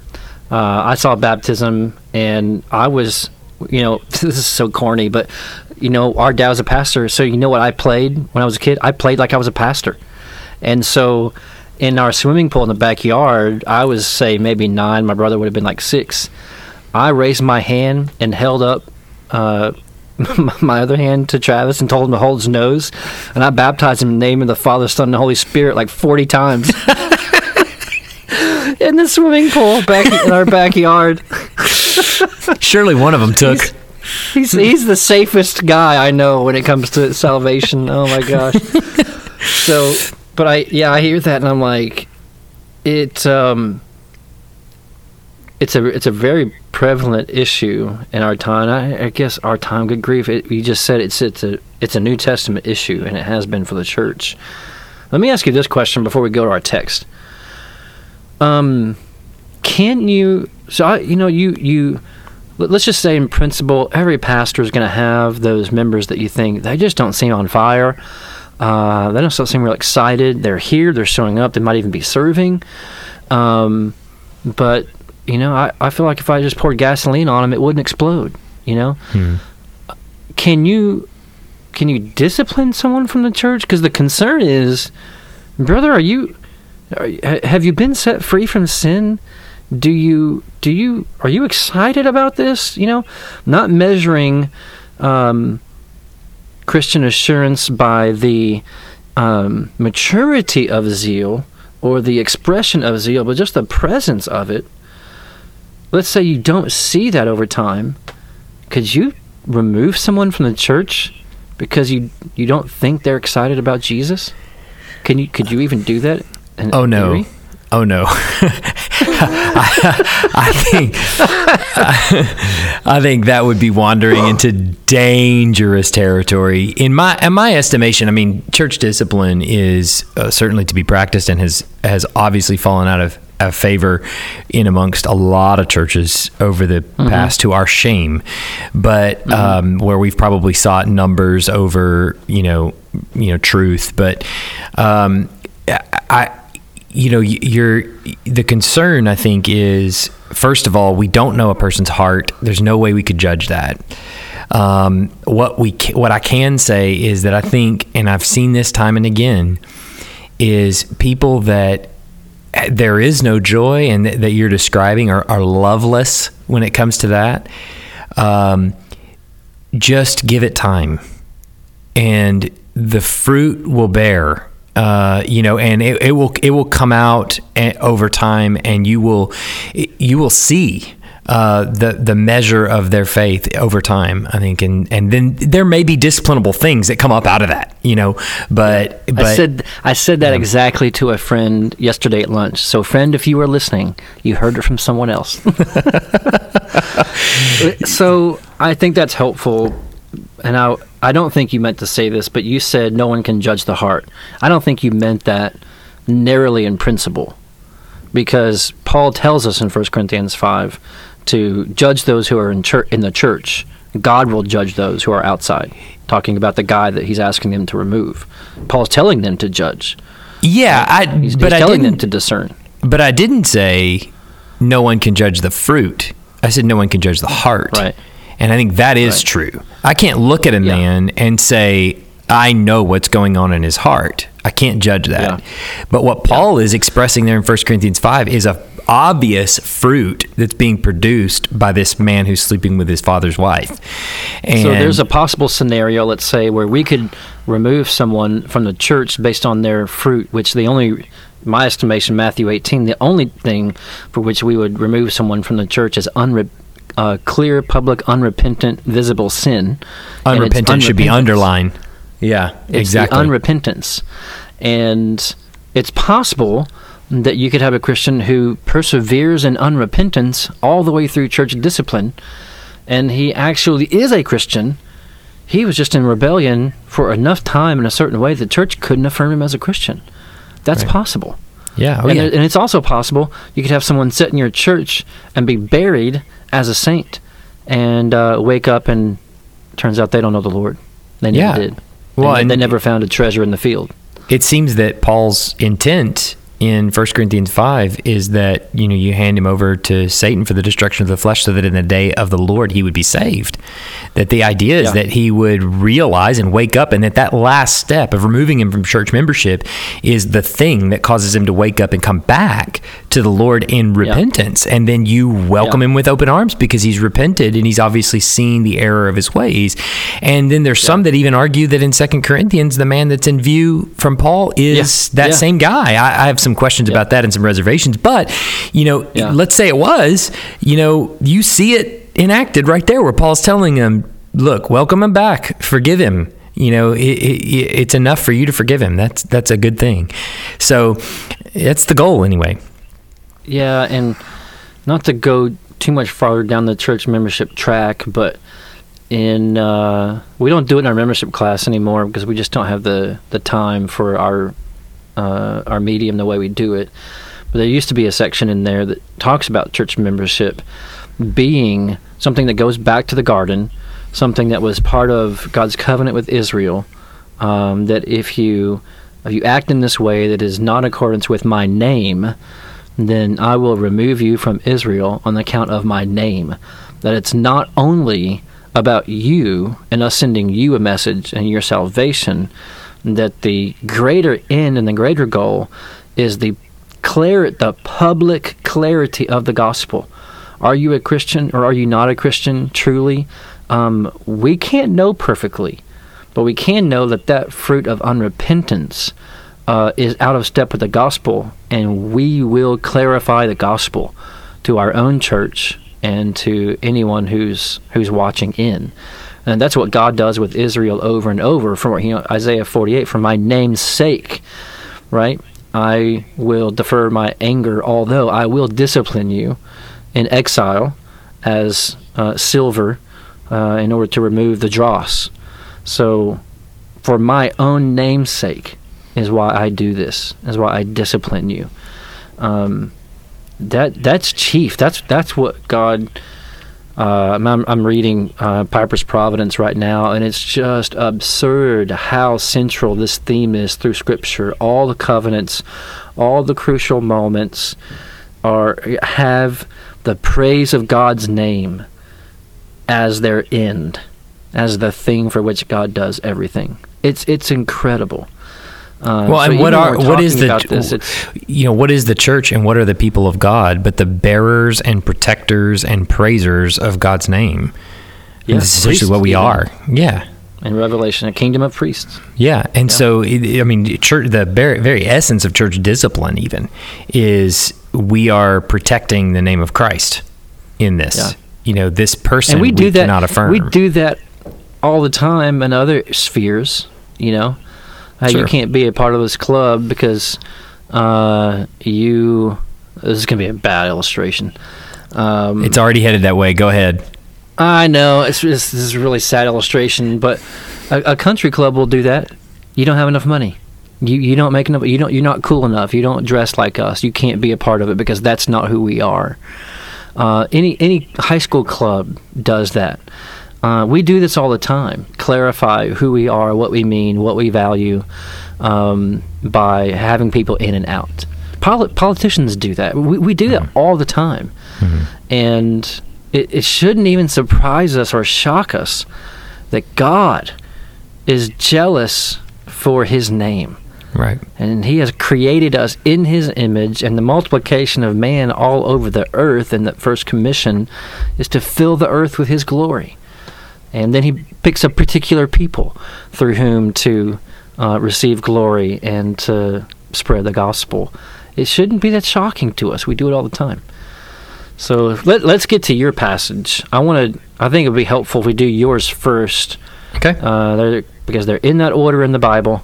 Uh, I saw baptism, and I was, you know, this is so corny, but, you know, our dad was a pastor. So, you know what I played when I was a kid? I played like I was a pastor. And so, in our swimming pool in the backyard, I was, say, maybe nine. My brother would have been like six. I raised my hand and held up uh, my other hand to Travis and told him to hold his nose, and I baptized him in the name of the Father, Son, and the Holy Spirit like forty times in the swimming pool back in our backyard. surely one of them took He's he's the safest guy I know when it comes to salvation. Oh my gosh. so, but I yeah I hear that and I'm like, it um. It's a it's a very prevalent issue in our time. I, I guess our time. Good grief! It, you just said it's it's a it's a New Testament issue, and it has been for the church. Let me ask you this question before we go to our text. Um, can you? So I, you know, you you let- let's just say in principle every pastor is going to have those members that you think they just don't seem on fire Uh, they don't seem real excited. They're here. They're showing up. They might even be serving. Um, but you know, I, I feel like if I just poured gasoline on them, it wouldn't explode. You know, Hmm. can you can you discipline someone from the church? Because the concern is, brother, are you are, have you been set free from sin? Do you do you are you excited about this? You know, not measuring um, Christian assurance by the um, maturity of zeal or the expression of zeal, but just the presence of it. Let's say you don't see that over time. Could you remove someone from the church because you you don't think they're excited about Jesus? Can you could you even do that? Oh no. theory? Oh no. I, I think I think that would be wandering into dangerous territory. In my in my estimation, I mean, church discipline is uh, certainly to be practiced and has has obviously fallen out of, of favor in amongst a lot of churches over the past to our shame. But um, where we've probably sought numbers over, you know, you know, truth. But um, I you know y- you're the concern i think is first of all we don't know a person's heart there's no way we could judge that um, what we what i can say is that i think and i've seen this time and again is people that there is no joy and that, that you're describing are, are loveless when it comes to that. Um, just give it time. And the fruit will bear uh, you know and it, it will it will come out a- over time and you will you will see uh, the the measure of their faith over time I think and and then there may be disciplinable things that come up out of that you know but but I said I said that exactly to a friend yesterday at lunch. So, friend, if you were listening, you heard it from someone else. so, I think that's helpful. And I I don't think you meant to say this, but you said no one can judge the heart. I don't think you meant that narrowly in principle, because Paul tells us in 1 Corinthians five to judge those who are in church in the church. God will judge those who are outside. Talking about the guy that he's asking them to remove. Paul's telling them to judge. yeah I He's, but he's I telling them to discern. but I didn't say no one can judge the fruit I said no one can judge the heart Right. And I think that is Right. true. I can't look at a Yeah. man and say, I know what's going on in his heart. I can't judge that. Yeah. But what Paul is expressing there in 1 Corinthians 5 is a obvious fruit that's being produced by this man who's sleeping with his father's wife. And So there's a possible scenario, let's say, where we could remove someone from the church based on their fruit, which the only, my estimation, Matthew 18, the only thing for which we would remove someone from the church is unre- uh, clear, public, unrepentant, visible sin. Unrepentant should be underlined. Yeah, It's exactly. the unrepentance. And it's possible that you could have a Christian who perseveres in unrepentance all the way through church discipline, and he actually is a Christian. He was just in rebellion for enough time in a certain way the church couldn't affirm him as a Christian. That's Right. possible. yeah, oh, and, yeah. it- and it's also possible you could have someone sit in your church and be buried as a saint and uh, wake up and turns out they don't know the Lord. They never Yeah. did. Well, and, and- they never found a treasure in the field. it seems that Paul's intent in 1 Corinthians 5 is that you know you hand him over to Satan for the destruction of the flesh so that in the day of the Lord he would be saved that the idea is Yeah. that he would realize and wake up and that that last step of removing him from church membership is the thing that causes him to wake up and come back to the Lord in repentance and then you welcome Yeah. him with open arms because he's repented and he's obviously seen the error of his ways and then there's some that even argue that in Second Corinthians the man that's in view from Paul is Yeah. that Yeah. same guy I, I have some questions Yeah. about that and some reservations but you know Yeah. let's say it was you know you see it enacted right there where Paul's telling him look welcome him back. Forgive him. You know it, it, it's enough for you to forgive him. That's that's a good thing. So that's the goal anyway. Yeah, and not to go too much farther down the church membership track, but in uh, we don't do it in our membership class anymore because we just don't have the the time for our uh, our medium the way we do it. But there used to be a section in there that talks about church membership being something that goes back to the garden, something that was part of God's covenant with Israel, um, that if you if you act in this way that is not in accordance with my name, then I will remove you from Israel on account of my name. That it's not only about you and us sending you a message and your salvation, that the greater end and the greater goal is the clear the public clarity of the gospel. Are you a Christian or are you not a Christian truly? Um, we can't know perfectly, but we can know that that fruit of unrepentance uh, is out of step with the gospel, and we will clarify the gospel to our own church and to anyone who's who's watching in. And that's what God does with Israel over and over. From you know Isaiah 48, for my name's sake, right? I will defer my anger, although I will discipline you in exile as uh, silver uh, in order to remove the dross. So, for my own name's sake, is why I do this. Is why I discipline you. Um, that that's chief. That's that's what God. Uh, I'm, I'm reading uh, Piper's Providence right now, and it's just absurd how central this theme is through Scripture. All the covenants, all the crucial moments, are have the praise of God's name as their end, as the thing for which God does everything. It's it's incredible. Uh, well, so and what are what is the this, you know what is the church and what are the people of God but the bearers and protectors and praisers of God's name? Yeah, this is essentially what we are. Yeah. In Revelation, a kingdom of priests. Yeah, and yeah. so I mean, church. The very, very essence of church discipline, even, is we are protecting the name of Christ in this. Yeah. You know, this person and we do we that. Not affirm. We do that all the time in other spheres. You know, how sure. you can't be a part of this club because uh, you. This is gonna be a bad illustration. Um, it's already headed that way. Go ahead. I know it's, it's this is a really sad illustration, but a, a, country club will do that. You don't have enough money. You you don't make enough. You don't. You're not cool enough. You don't dress like us. You can't be a part of it because that's not who we are. Uh, any any high school club does that. Uh, we do this all the time. Clarify who we are, what we mean, what we value, um, by having people in and out. Poli- politicians do that. We, we do that mm-hmm. all the time, mm-hmm. and it, it shouldn't even surprise us or shock us that God is jealous for His name. Right. And he has created us in his image, and the multiplication of man all over the earth in the first commission is to fill the earth with his glory. And then he picks a particular people through whom to uh, receive glory and to spread the gospel. It shouldn't be that shocking to us. We do it all the time. So let, us get to your passage. I want to. I think it would be helpful if we do yours first. Okay. Uh, they're, because they're in that order in the Bible,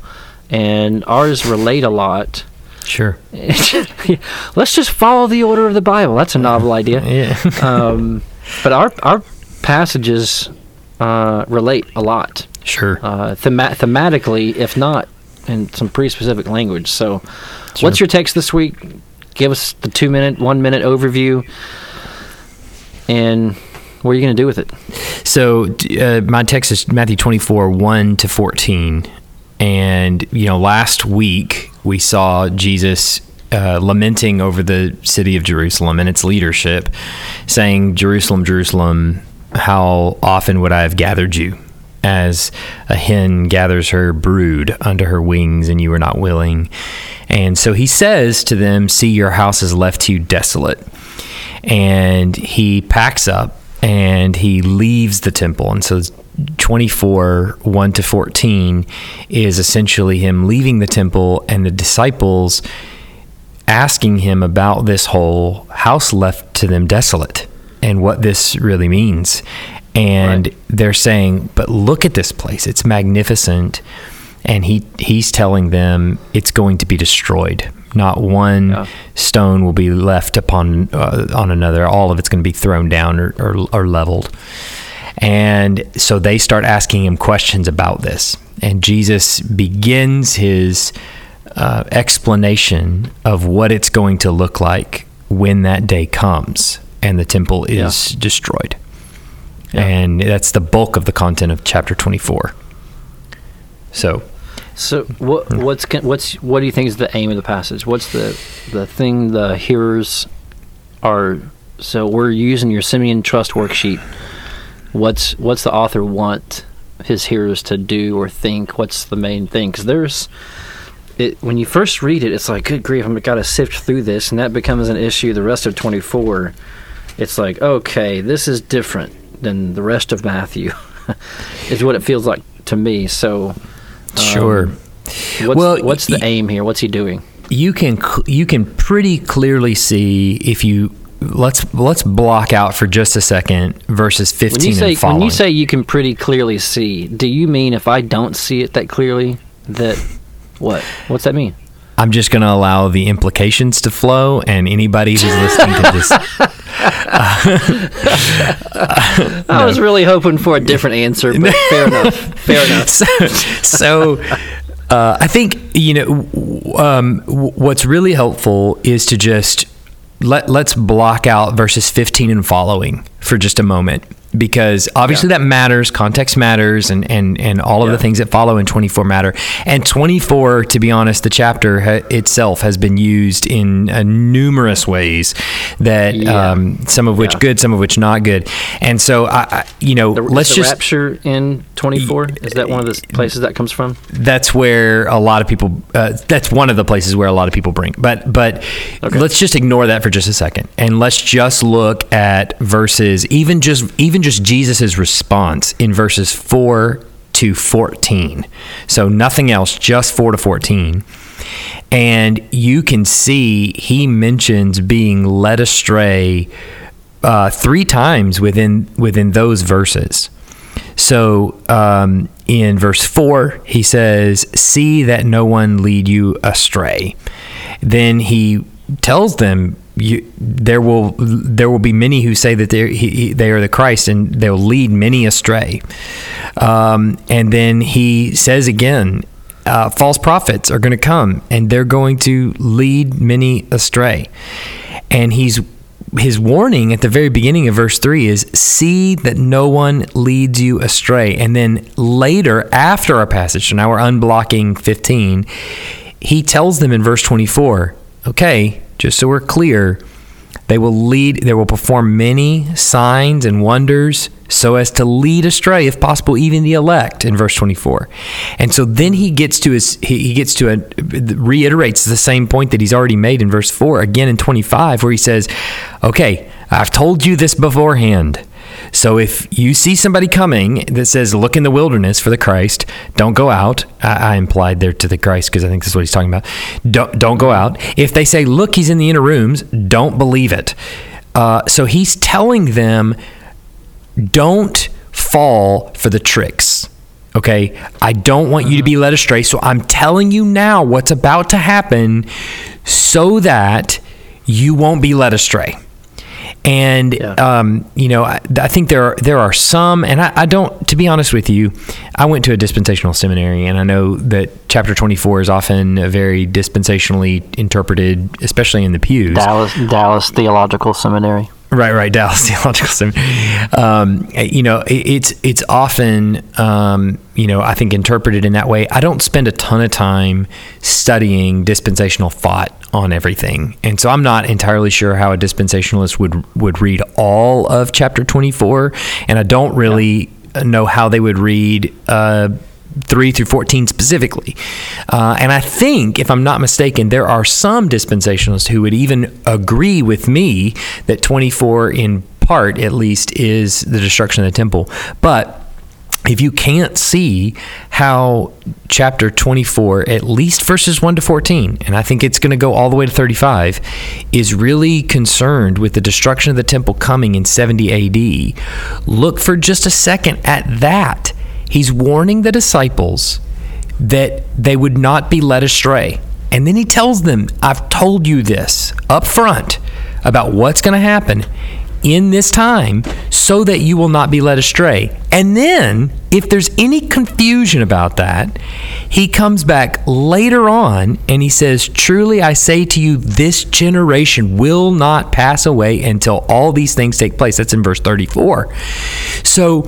and ours relate a lot. Sure. Let's just follow the order of the Bible. That's a novel idea. yeah. um, but our our passages uh, relate a lot. Sure. Uh, thema- thematically, if not in some pretty specific language. So, sure. what's your text this week? Give us the two minute, one minute overview, and what are you going to do with it? So, uh, my text is Matthew 24, 1 to 14. And, you know, last week we saw Jesus uh, lamenting over the city of Jerusalem and its leadership, saying, Jerusalem, Jerusalem, how often would I have gathered you? As a hen gathers her brood under her wings, and you were not willing. And so he says to them, See, your house is left to you desolate. And he packs up and he leaves the temple. And so 24, 1 to 14, is essentially him leaving the temple and the disciples asking him about this whole house left to them desolate and what this really means. And right. they're saying, but look at this place. It's magnificent. And he, he's telling them it's going to be destroyed. Not one yeah. stone will be left upon uh, on another. All of it's going to be thrown down or, or, or leveled. And so they start asking him questions about this. And Jesus begins his uh, explanation of what it's going to look like when that day comes and the temple is yeah. destroyed. Yeah. And that's the bulk of the content of chapter 24. So, So what hmm. what's what's what do you think is the aim of the passage? What's the the thing the hearers are? So we're using your Simeon Trust worksheet. What's what's the author want his hearers to do or think? What's the main thing? Because there's it when you first read it, it's like good grief, I'm got to sift through this, and that becomes an issue. The rest of 24, it's like okay, this is different than the rest of Matthew. is what it feels like to me. So Sure. um, What's, Well, what's the y- aim here? What's he doing? you can you can pretty clearly see if you let's let's block out for just a second verses 15 When you say and following. when you say you can pretty clearly see, do you mean if I don't see it that clearly that what? What's that mean? I'm just going to allow the implications to flow, and anybody who's listening can just. I was really hoping for a different answer, but fair enough. Fair enough. so, so uh, I think you know um, what's really helpful is to just let let's block out verses 15 and following for just a moment because obviously that matters context matters and and and all of Yeah. the things that follow in 24 matter and 24 to be honest the chapter ha- itself has been used in uh, numerous ways that Yeah. um, some of which Yeah. good some of which not good and so I, I you know The, let's just rapture in 24? Is that one of the places that comes from? that's where a lot of people uh, that's one of the places where a lot of people bring but but Okay. let's just ignore that for just a second and let's just look at verses even just even just jesus's response in verses 4 to 14 so nothing else just 4 to 14 and you can see he mentions being led astray uh, three times within within those verses. So um, in verse 4, he says, See that no one lead you astray. Then he tells them, you, there will there will be many who say that they're, he, he- they are the Christ, and they'll lead many astray. Um, and then he says again, uh, false prophets are going to come, and they're going to lead many astray. And he's his warning at the very beginning of verse 3 is see that no one leads you astray and then later after our passage so now we're unblocking 15 he tells them in verse 24 okay just so we're clear they will lead they will perform many signs and wonders so as to lead astray if possible even the elect in verse 24 and so then he gets to his he, gets to a reiterates the same point that he's already made in verse 4 again in 25 where he says okay i've told you this beforehand so if you see somebody coming that says, "Look in the wilderness for the Christ," don't go out. I, I implied there to the Christ because I think this is what he's talking about. Don't don't go out. If they say, "Look, he's in the inner rooms," don't believe it. Uh, so he's telling them, don't fall for the tricks. Okay, I don't want you to be led astray. So I'm telling you now what's about to happen, so that you won't be led astray and Yeah. um, you know I, I think there are there are some and I, I don't to be honest with you I went to a dispensational seminary and I know that chapter 24 is often a very dispensationally interpreted especially in the pews Dallas Dallas Theological Seminary. Right, right, Dallas Theological Seminary. Um, you know, it, it's it's often um, you know I think interpreted in that way. I don't spend a ton of time studying dispensational thought on everything, and so I'm not entirely sure how a dispensationalist would would read all of chapter 24, and I don't really know how they would read. Uh, 3 through 14 specifically. Uh, and I think, if I'm not mistaken, there are some dispensationalists who would even agree with me that 24, in part at least, is the destruction of the temple. But if you can't see how chapter 24, at least verses 1 to 14, and I think it's going to go all the way to 35, is really concerned with the destruction of the temple coming in 70 AD, look for just a second at that. He's warning the disciples that they would not be led astray. And then he tells them, I've told you this up front about what's going to happen in this time so that you will not be led astray. And then, if there's any confusion about that, he comes back later on and he says, Truly I say to you, this generation will not pass away until all these things take place. That's in verse 34. So,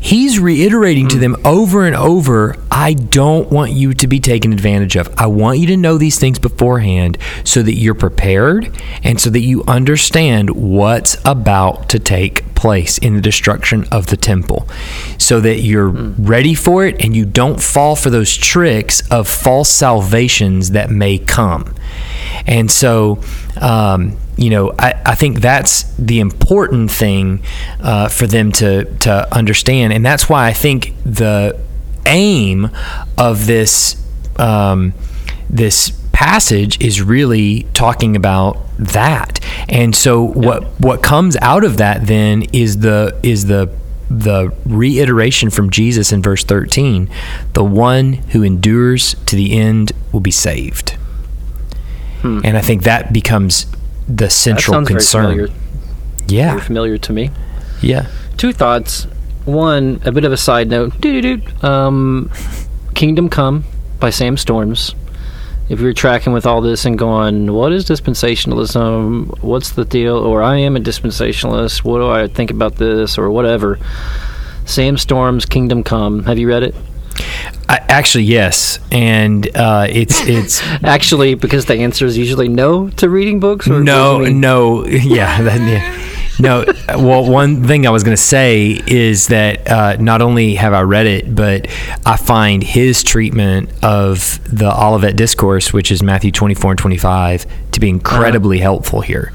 he's reiterating to them over and over I don't want you to be taken advantage of. I want you to know these things beforehand so that you're prepared and so that you understand what's about to take place in the destruction of the temple so that you're ready for it and you don't fall for those tricks of false salvations that may come. And so, um, you know, I, I think that's the important thing uh, for them to, to understand. And that's why I think the aim of this um, this passage is really talking about that. And so what what comes out of that then is the is the the reiteration from Jesus in verse 13 the one who endures to the end will be saved. And I think that becomes the central concern. Yeah. very familiar to me. Yeah. Two thoughts. One, a bit of a side note. Doo-doo-doo. Um, Kingdom Come by Sam Storms. If you're tracking with all this and going, what is dispensationalism? What's the deal? Or I am a dispensationalist. What do I think about this? Or whatever. Sam Storms, Kingdom Come. Have you read it? I, actually, yes, and uh, it's it's Actually, because the answer is usually no to reading books. Or no do you mean? no yeah, that, yeah. No. Well, one thing I was going to say is that uh, not only have I read it, but I find his treatment of the Olivet Discourse, which is Matthew twenty four and twenty five, to be incredibly helpful here.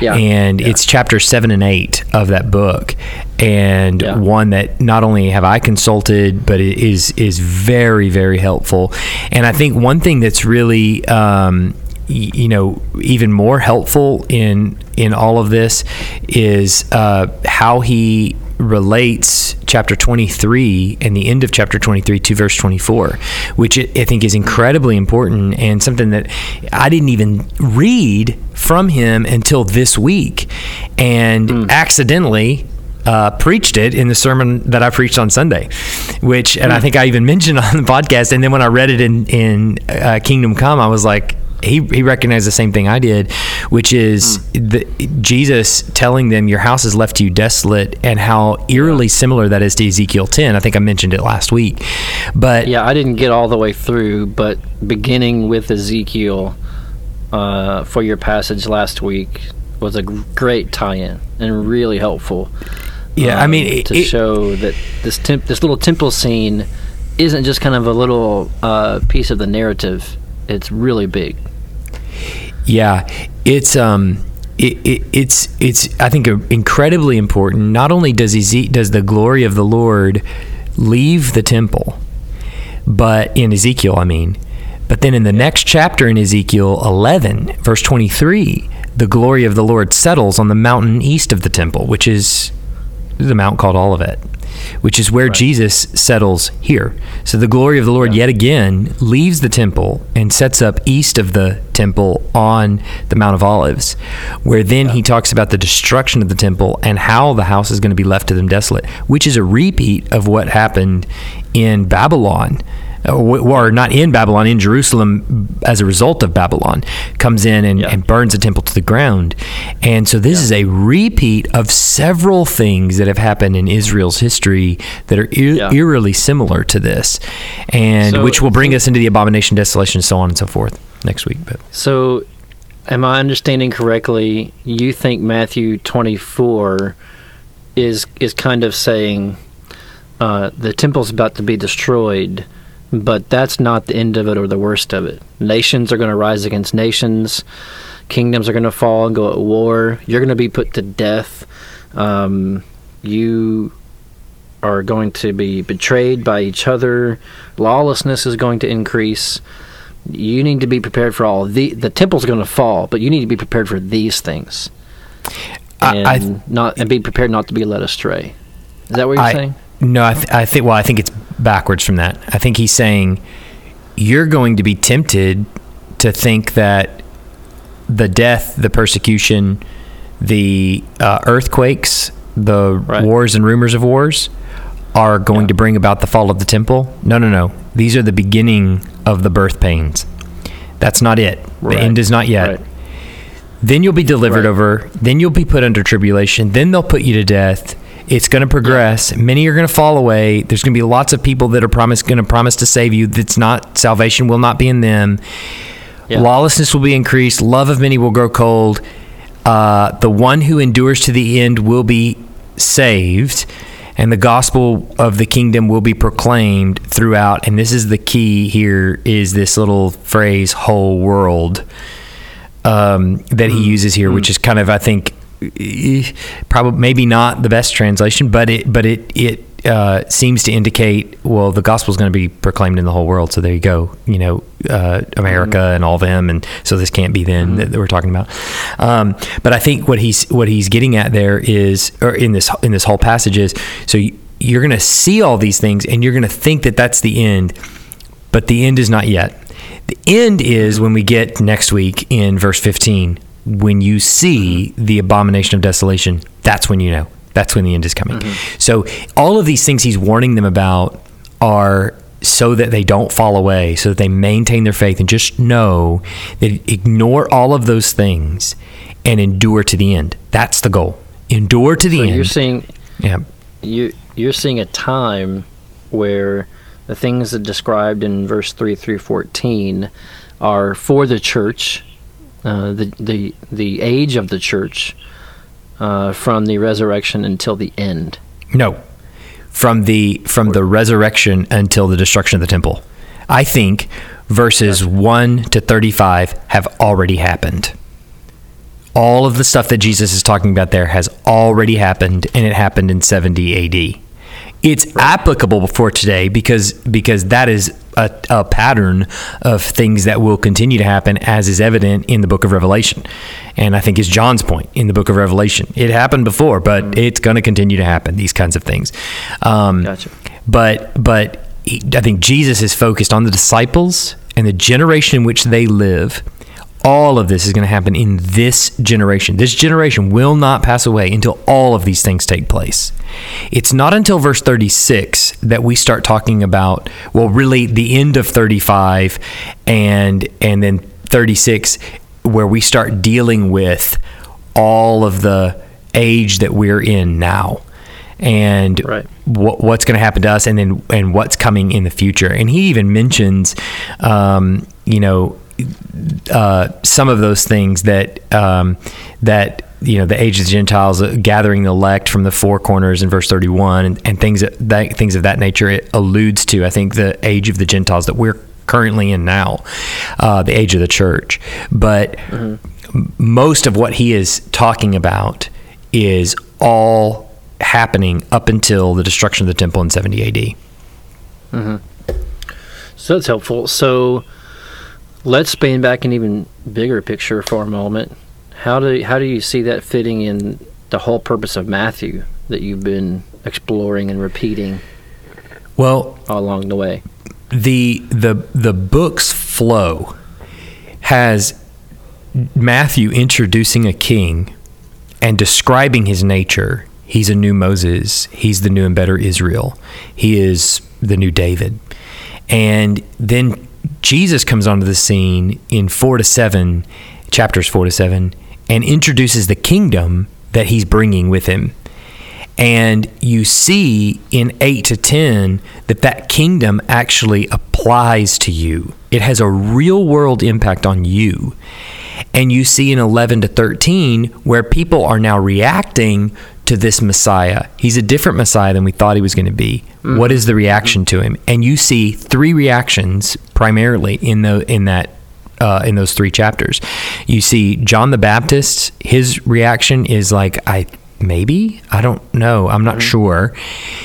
Yeah, and yeah. it's chapter seven and eight of that book, and Yeah. one that not only have I consulted, but it is is very very helpful. And I think one thing that's really um, you know even more helpful in in all of this is uh, how he relates chapter 23 and the end of chapter 23 to verse 24 which I think is incredibly important and something that I didn't even read from him until this week and accidentally uh, preached it in the sermon that I preached on Sunday, which, and I think I even mentioned on the podcast. And then when I read it in in uh, Kingdom Come, I was like, he, he recognized the same thing I did, which is the, Jesus telling them, Your house is left to you desolate, and how eerily similar that is to Ezekiel 10. I think I mentioned it last week. But Yeah, I didn't get all the way through, but beginning with Ezekiel uh, for your passage last week was a great tie-in and really helpful. yeah, I um, mean, it, to it- show that this temp- this little temple scene isn't just kind of a little uh, piece of the narrative. It's really big. Yeah, it's um, it, it, it's it's I think incredibly important. Not only does Eze- does the glory of the Lord leave the temple, but in Ezekiel, I mean, but then in the next chapter in Ezekiel 11, verse 23, the glory of the Lord settles on the mountain east of the temple, which is the mount called Olivet, which is where Jesus settles here. So the glory of the Lord yet again leaves the temple and sets up east of the temple on the Mount of Olives, where then he talks about the destruction of the temple and how the house is going to be left to them desolate, which is a repeat of what happened in Babylon or not in Babylon, in Jerusalem as a result of Babylon, comes in and, Yeah. and burns the temple to the ground. And so this is a repeat of several things that have happened in Israel's history that are Yeah. eerily similar to this, and So- which will bring us into the abomination, desolation, and so on and so forth next week. But So, am I understanding correctly? You think Matthew 24 is is kind of saying uh, the temple's about to be destroyed, but that's not the end of it or the worst of it. Nations are going to rise against nations. Kingdoms are going to fall and go at war. You're going to be put to death. Um, you are going to be betrayed by each other. Lawlessness is going to increase you need to be prepared for all the the temple's going to fall but you need to be prepared for these things I- and I- not and be prepared not to be led astray is that what you're I- saying No, I, th- I think. Well, I think it's backwards from that. I think he's saying you're going to be tempted to think that the death, the persecution, the uh, earthquakes, the Right. wars and rumors of wars are going to bring about the fall of the temple. No, no, no. These are the beginning of the birth pains. That's not it. Right. The end is not yet. Right. Then you'll be delivered over. Then you'll be put under tribulation. Then they'll put you to death. It's going to progress. Many are going to fall away. There's going to be lots of people that are promised going to promise to save you. That's not salvation will not be in them. Yeah. Lawlessness will be increased. Love of many will grow cold. Uh, the one who endures to the end will be saved, and the gospel of the kingdom will be proclaimed throughout. And this is the key here: is this little phrase "whole world" um, that he uses here, which is kind of, I think, probably maybe not the best translation, but it but it it uh, seems to indicate well the gospel is going to be proclaimed in the whole world. So there you go, you know, uh, America and all them, and so this can't be them that, that we're talking about. Um, but I think what he's what he's getting at there is, or in this in this whole passage is, so you, you're going to see all these things, and you're going to think that that's the end, but the end is not yet. The end is when we get next week in verse 15 when you see mm-hmm. the abomination of desolation, that's when you know. That's when the end is coming. Mm-hmm. So all of these things he's warning them about are so that they don't fall away, so that they maintain their faith and just know that ignore all of those things and endure to the end. That's the goal. Endure to the So end. you're seeing yeah. you you're seeing a time where the things that described in verse three through fourteen are for the church, uh, the the the age of the church, uh, from the resurrection until the end. No, from the from the resurrection until the destruction of the temple. I think verses one to thirty-five have already happened. All of the stuff that Jesus is talking about there has already happened, and it happened in seventy A.D. It's applicable for today because because that is a, a pattern of things that will continue to happen, as is evident in the Book of Revelation, and I think is John's point in the Book of Revelation. It happened before, but it's going to continue to happen. These kinds of things. Um, Gotcha. But but I think Jesus is focused on the disciples and the generation in which they live. All of this is going to happen in this generation. This generation will not pass away until all of these things take place. It's not until verse 36 that we start talking about well really the end of 35 and and then 36 where we start dealing with all of the age that we're in now and Right. what, what's going to happen to us and then and what's coming in the future and he even mentions um, you know uh, some of those things that um, that you know the age of the Gentiles uh, gathering the elect from the four corners in verse 31 and, and things that, that things of that nature it alludes to I think the age of the Gentiles that we're currently in now uh, the age of the church. But m- most of what he is talking about is all happening up until the destruction of the temple in 70 AD So that's helpful. So let's span back an even bigger picture for a moment. How do how do you see that fitting in the whole purpose of Matthew that you've been exploring and repeating well along the way? the the the book's flow has Matthew introducing a king and describing his nature. He's a new Moses. He's the new and better Israel. He is the new David. And then Jesus comes onto the scene in 4 to 7, chapters 4 to 7, and introduces the kingdom that he's bringing with him. And you see in 8 to 10 that that kingdom actually applies to you. It has a real world impact on you. And you see in 11 to 13 where people are now reacting to this messiah. He's a different messiah than we thought he was going to be mm. what is the reaction to him? And you see three reactions primarily in the in that uh, in those three chapters. You see John the Baptist, his reaction is like, I maybe? I don't know. I'm not mm-hmm. sure.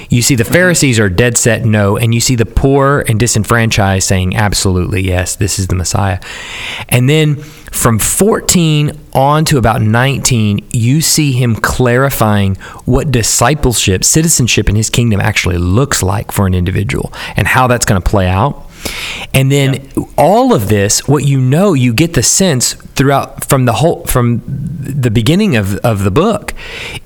You see the mm-hmm. pharisees are dead set no and you see the poor and disenfranchised saying absolutely yes this is the messiah. And then from 14 on to about 19 you see him clarifying what discipleship citizenship in his kingdom actually looks like for an individual and how that's going to play out. And then all of this, what you know, you get the sense throughout from the whole from the beginning of, of the book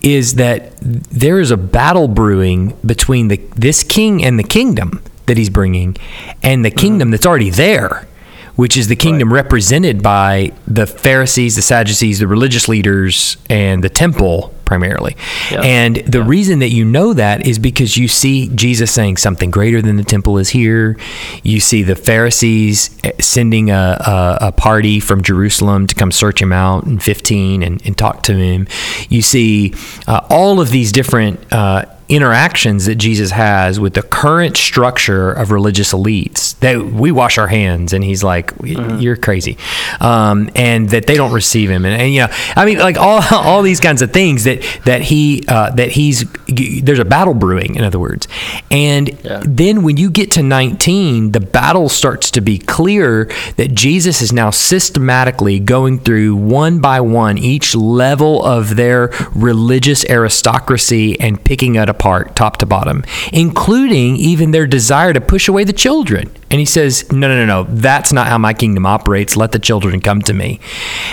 is that there is a battle brewing between the this king and the kingdom that he's bringing and the mm-hmm. kingdom that's already there which is the kingdom represented by the Pharisees, the Sadducees, the religious leaders, and the temple primarily. Yeah. And the reason that you know that is because you see Jesus saying something greater than the temple is here. You see the Pharisees eh, sending a, a, a party from Jerusalem to come search him out in 15 and, and talk to him. You see uh, all of these different uh, interactions that Jesus has with the current structure of religious elites that we wash our hands and he's like you're crazy um, and that they don't receive him and, and you know I mean like all, all these kinds of things that that he uh, that he's there's a battle brewing in other words and Yeah. then when you get to 19 the battle starts to be clear that Jesus is now systematically going through one by one each level of their religious aristocracy and picking it apart top to bottom including even their desire to push away the children and he says no no no no. That's not how my kingdom operates. Let the children come to me.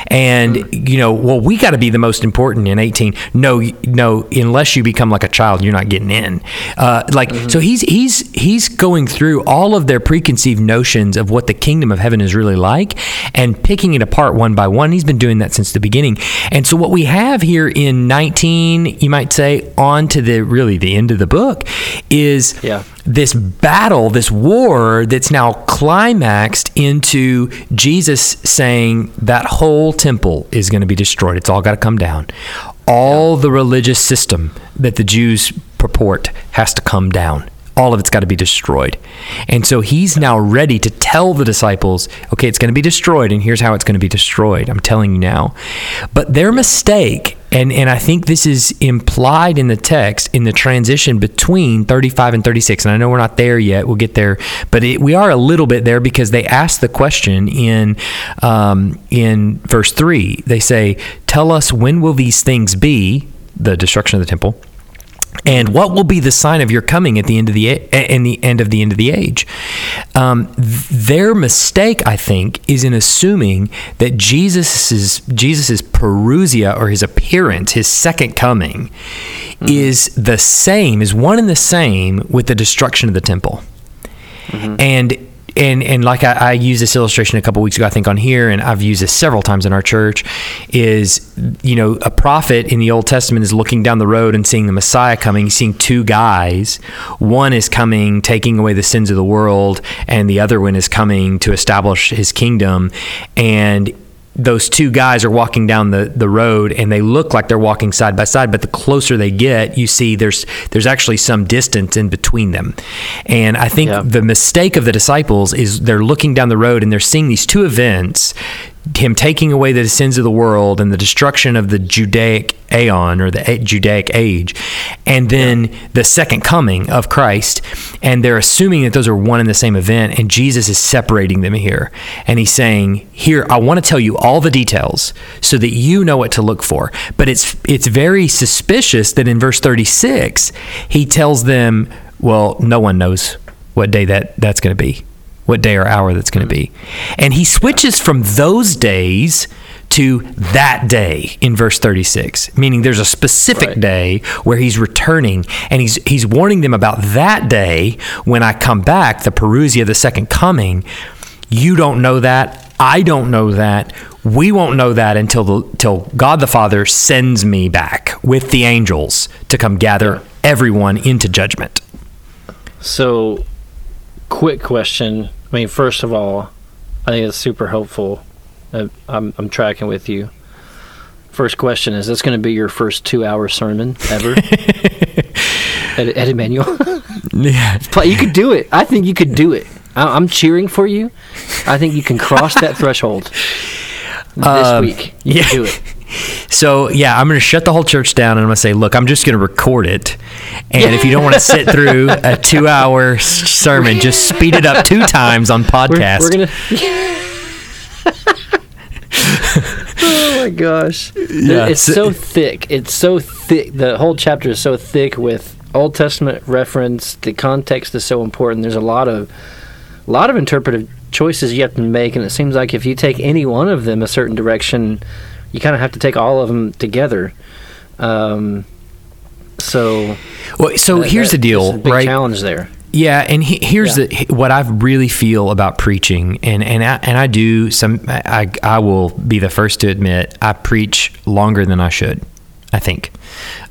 And you know well we got to be the most important in 18 no no unless you become like a child you're not getting in. Uh, like so he's he's he's going through all of their preconceived notions of what the kingdom of heaven is really like and picking it apart one by one. He's been doing that since the beginning. And so what we have here in 19 you might say on to the really the end of the book is Yeah. This battle, this war that's now climaxed into Jesus saying that whole temple is going to be destroyed. It's all got to come down. All the religious system that the Jews purport has to come down. All of it's got to be destroyed. And so he's now ready to tell the disciples, okay, it's going to be destroyed, and here's how it's going to be destroyed. I'm telling you now. But their mistake, and, and I think this is implied in the text in the transition between 35 and 36, and I know we're not there yet, we'll get there, but it, we are a little bit there because they ask the question in, um, in verse 3. They say, Tell us when will these things be, the destruction of the temple? And what will be the sign of your coming at the end of the in the end of the end of the age? Um, th- their mistake, I think, is in assuming that Jesus's Jesus's parousia or his appearance, his second coming, is the same, is one and the same with the destruction of the temple. And and and like I, I used this illustration a couple weeks ago, I think on here, and I've used this several times in our church. Is you know a prophet in the Old Testament is looking down the road and seeing the Messiah coming. Seeing two guys. One is coming, taking away the sins of the world, and the other one is coming to establish His kingdom. And those two guys are walking down the, the road and they look like they're walking side by side but the closer they get you see there's there's actually some distance in between them and i think Yeah. the mistake of the disciples is they're looking down the road and they're seeing these two events him taking away the sins of the world and the destruction of the Judaic aeon or the Judaic age, and then the second coming of Christ. And they're assuming that those are one and the same event, and Jesus is separating them here. And he's saying, Here, I want to tell you all the details so that you know what to look for. But it's it's very suspicious that in verse 36, he tells them, Well, no one knows what day that, that's going to be what day or hour that's going to be. And he switches from those days to that day in verse 36, meaning there's a specific Right. day where he's returning and he's he's warning them about that day when I come back, the Parousia, the second coming. You don't know that. I don't know that. We won't know that until the till God the Father sends me back with the angels to come gather everyone into judgment. So, quick question. I mean, first of all, I think it's super helpful. Uh, I'm, I'm tracking with you. First question is this going to be your first two hour sermon ever? Ed, Ed Emmanuel? Yeah. You could do it. I think you could do it. I, I'm cheering for you. I think you can cross that threshold this Um, week. You yeah. can do it. So yeah, I'm going to shut the whole church down, and I'm going to say, look, I'm just going to record it, and if you don't want to sit through a two-hour sermon, just speed it up two times on We're, podcast. we're gonna. oh my gosh! Yeah, it's so- so thick. It's so thick. The whole chapter is so thick with Old Testament reference. The context is so important. There's a lot of, a lot of interpretive choices you have to make, and it seems like if you take any one of them a certain direction, you kind of have to take all of them together. Um, so well, so that- here's the deal, a big right? Challenge there. Yeah, and he, here's Yeah. the what I really feel about preaching, and and I, and I do some. I I will be the first to admit I preach longer than I should. I think.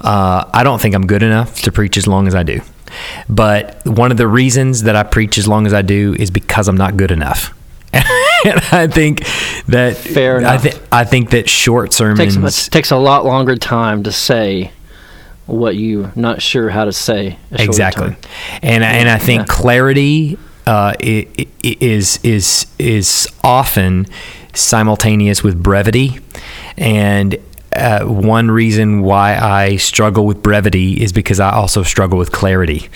Uh, I don't think I'm good enough to preach as long as I do. But one of the reasons that I preach as long as I do is because I'm not good enough. and I think that Fair I, enough. I think that short sermons takes a, takes a lot longer time to say what you're not sure how to say. exactly and and I think Yeah. clarity uh, i- i- is is is often simultaneous with brevity and uh, one reason why I struggle with brevity is because I also struggle with clarity,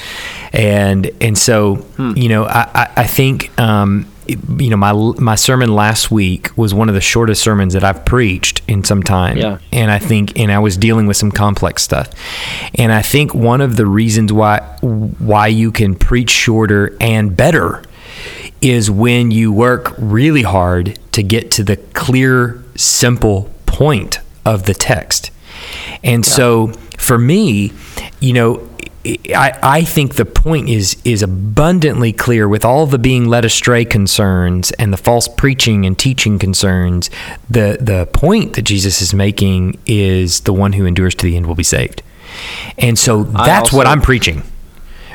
and and so Hmm. you know I I, I think um, you know my my sermon last week was one of the shortest sermons that I've preached in some time, Yeah. and I think and I was dealing with some complex stuff. And I think one of the reasons why why you can preach shorter and better is when you work really hard to get to the clear simple point of the text. And so for me, you know, I, I think the point is is abundantly clear with all the being led astray concerns and the false preaching and teaching concerns. The the point that Jesus is making is the one who endures to the end will be saved. And so that's what I'm preaching.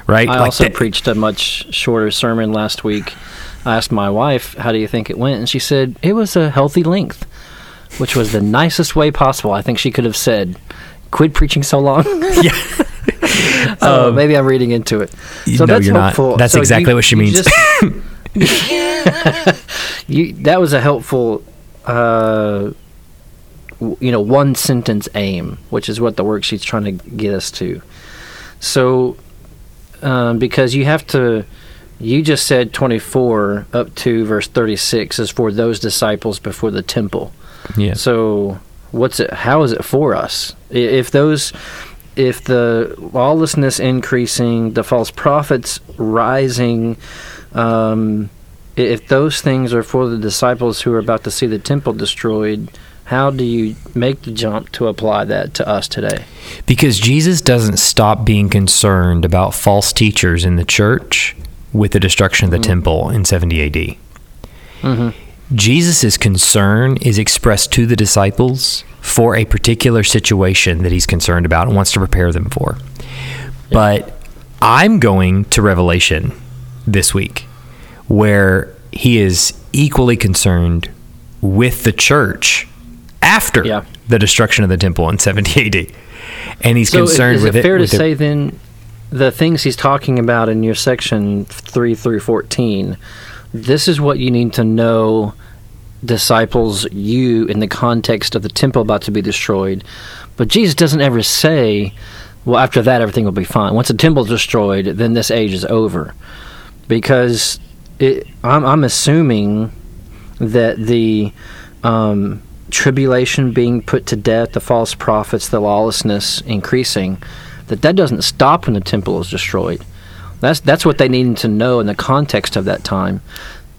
Right? I Like also that- preached a much shorter sermon last week. I asked my wife, "How do you think it went?" and she said it was a healthy length, which was the nicest way possible. I think she could have said, "Quit preaching so long." yeah. so maybe I'm reading into it. So no, that's you're not. That's So exactly you- what she means. just- you that was a helpful, uh, you know, one sentence aim, which is what the worksheet's trying to get us to. So, um, because you have to, you just said 24 up to verse 36 is for those disciples before the temple. yeah. So, what's it? How is it for us? If those, if the lawlessness increasing, the false prophets rising, um, if those things are for the disciples who are about to see the temple destroyed, how do you make the jump to apply that to us today? Because Jesus doesn't stop being concerned about false teachers in the church with the destruction of the temple in 70 AD. Mm-hmm. Jesus' concern is expressed to the disciples for a particular situation that he's concerned about and wants to prepare them for. But I'm going to Revelation this week where he is equally concerned with the church after Yeah. the destruction of the temple in 70 AD. And he's So, concerned is with it it. fair to say then the things he's talking about in your section three through fourteen? This is what you need to know, disciples, you in the context of the temple about to be destroyed. But Jesus doesn't ever say, "Well, after that, everything will be fine." Once the temple's destroyed, then this age is over, because it, I'm, I'm assuming that the um, tribulation being put to death, the false prophets, the lawlessness increasing, that that doesn't stop when the temple is destroyed. That's that's what they needed to know in the context of that time.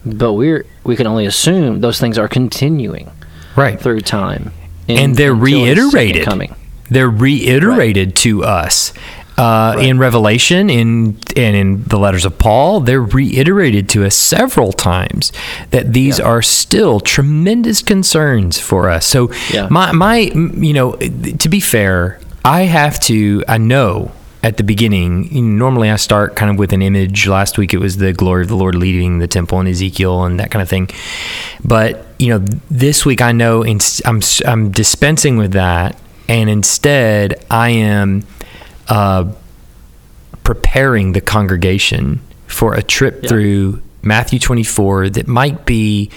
But we're we can only assume those things are continuing right. through time, in- and they're until his second reiterated. coming. They're reiterated to us uh, Right. in Revelation, in and in the letters of Paul. They're reiterated to us several times that these Yeah. are still tremendous concerns for us. So, Yeah. my my, you know, to be fair, I have to. I know at the beginning. you know, Normally, I start kind of with an image. Last week, it was the glory of the Lord leading the temple in Ezekiel and that kind of thing. But you know, this week I know in, I'm I'm dispensing with that, and instead I am uh, preparing the congregation for a trip Yeah. through Matthew 24 that might be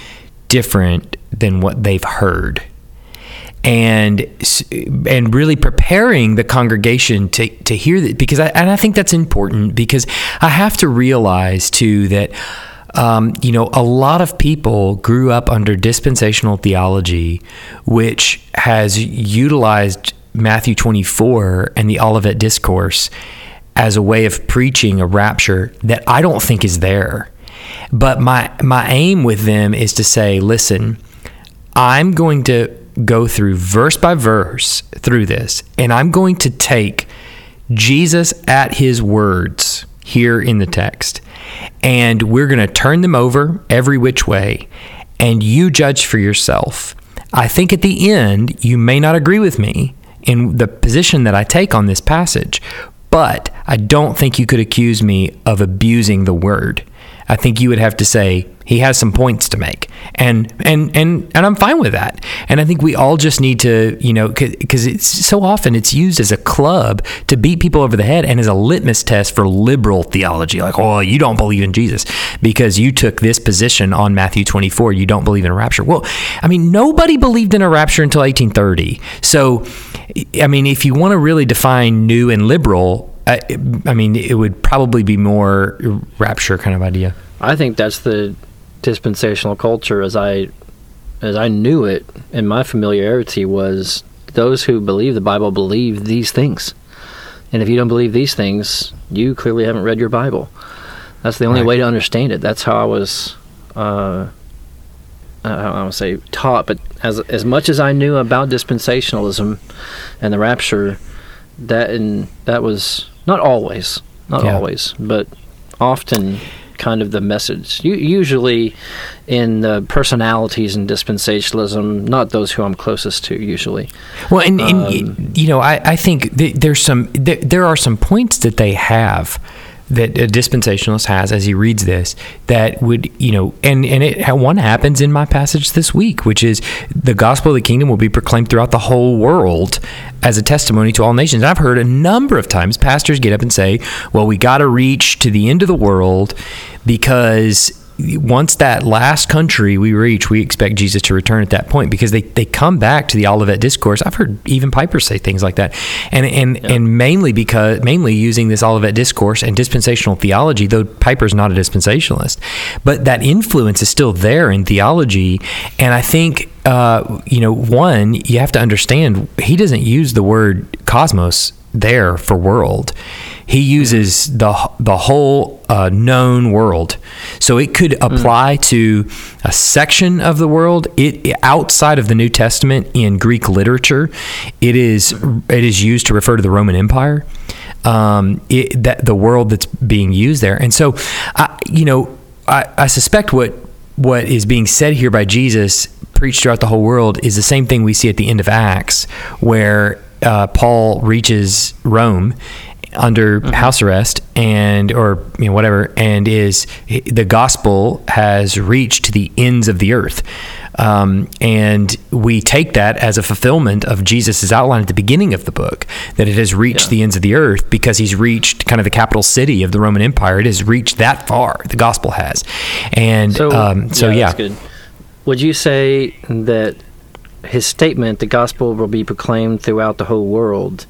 different than what they've heard and and really preparing the congregation to to hear that because I and I think that's important because I have to realize too that um, you know a lot of people grew up under dispensational theology which has utilized Matthew 24 and the Olivet discourse as a way of preaching a rapture that I don't think is there. But my my aim with them is to say listen I'm going to go through verse by verse through this, and I'm going to take Jesus at his words here in the text, and we're going to turn them over every which way, and you judge for yourself. I think at the end, you may not agree with me, in the position that I take on this passage, but I don't think you could accuse me of abusing the word. I think you would have to say he has some points to make, and and and and I'm fine with that. And I think we all just need to, you know, because it's so often it's used as a club to beat people over the head and as a litmus test for liberal theology. Like, oh, you don't believe in Jesus because you took this position on Matthew 24. You don't believe in a rapture. Well, I mean, nobody believed in a rapture until 1830. So, I mean, if you want to really define new and liberal, I, I mean, it would probably be more rapture kind of idea. I think that's the dispensational culture as I as I knew it and my familiarity was those who believe the Bible believe these things. And if you don't believe these things, you clearly haven't read your Bible. That's the only right. way to understand it. That's how I was uh, I don't want to say taught, but as as much as I knew about dispensationalism and the rapture, that and that was not always, not yeah. always, but often kind of the message. You, usually in the personalities and dispensationalism, not those who I'm closest to, usually. Well, and, um, and you know, I, I think there's some there, there are some points that they have that a dispensationalist has as he reads this that would you know and and it one happens in my passage this week which is the gospel of the kingdom will be proclaimed throughout the whole world as a testimony to all nations. I've heard a number of times pastors get up and say well we got to reach to the end of the world because once that last country we reach, we expect Jesus to return at that point because they, they come back to the Olivet Discourse. I've heard even Piper say things like that, and and yeah. and mainly because mainly using this Olivet Discourse and dispensational theology. Though Piper's not a dispensationalist, but that influence is still there in theology, and I think uh, you know one you have to understand he doesn't use the word cosmos there for world. He uses the the whole uh, known world, so it could hmm. apply mm. to a section of the world. It outside of the New Testament in Greek literature, it is it is used to refer to the Roman Empire. Um, it, that the world that's being used there, and so, I, you know, I, I suspect what what is being said here by Jesus preached throughout the whole world is the same thing we see at the end of Acts, where uh, Paul reaches Rome under mm-hmm. house arrest and or you know whatever and is the gospel has reached the ends of the earth um, and we take that as a fulfillment of Jesus' outline at the beginning of the book that it has reached yeah. the ends of the earth because he's reached kind of the capital city of the Roman Empire. It has reached that far. The gospel has, and so, um, so yeah. yeah. Would you say that his statement, the gospel will be proclaimed throughout the whole world,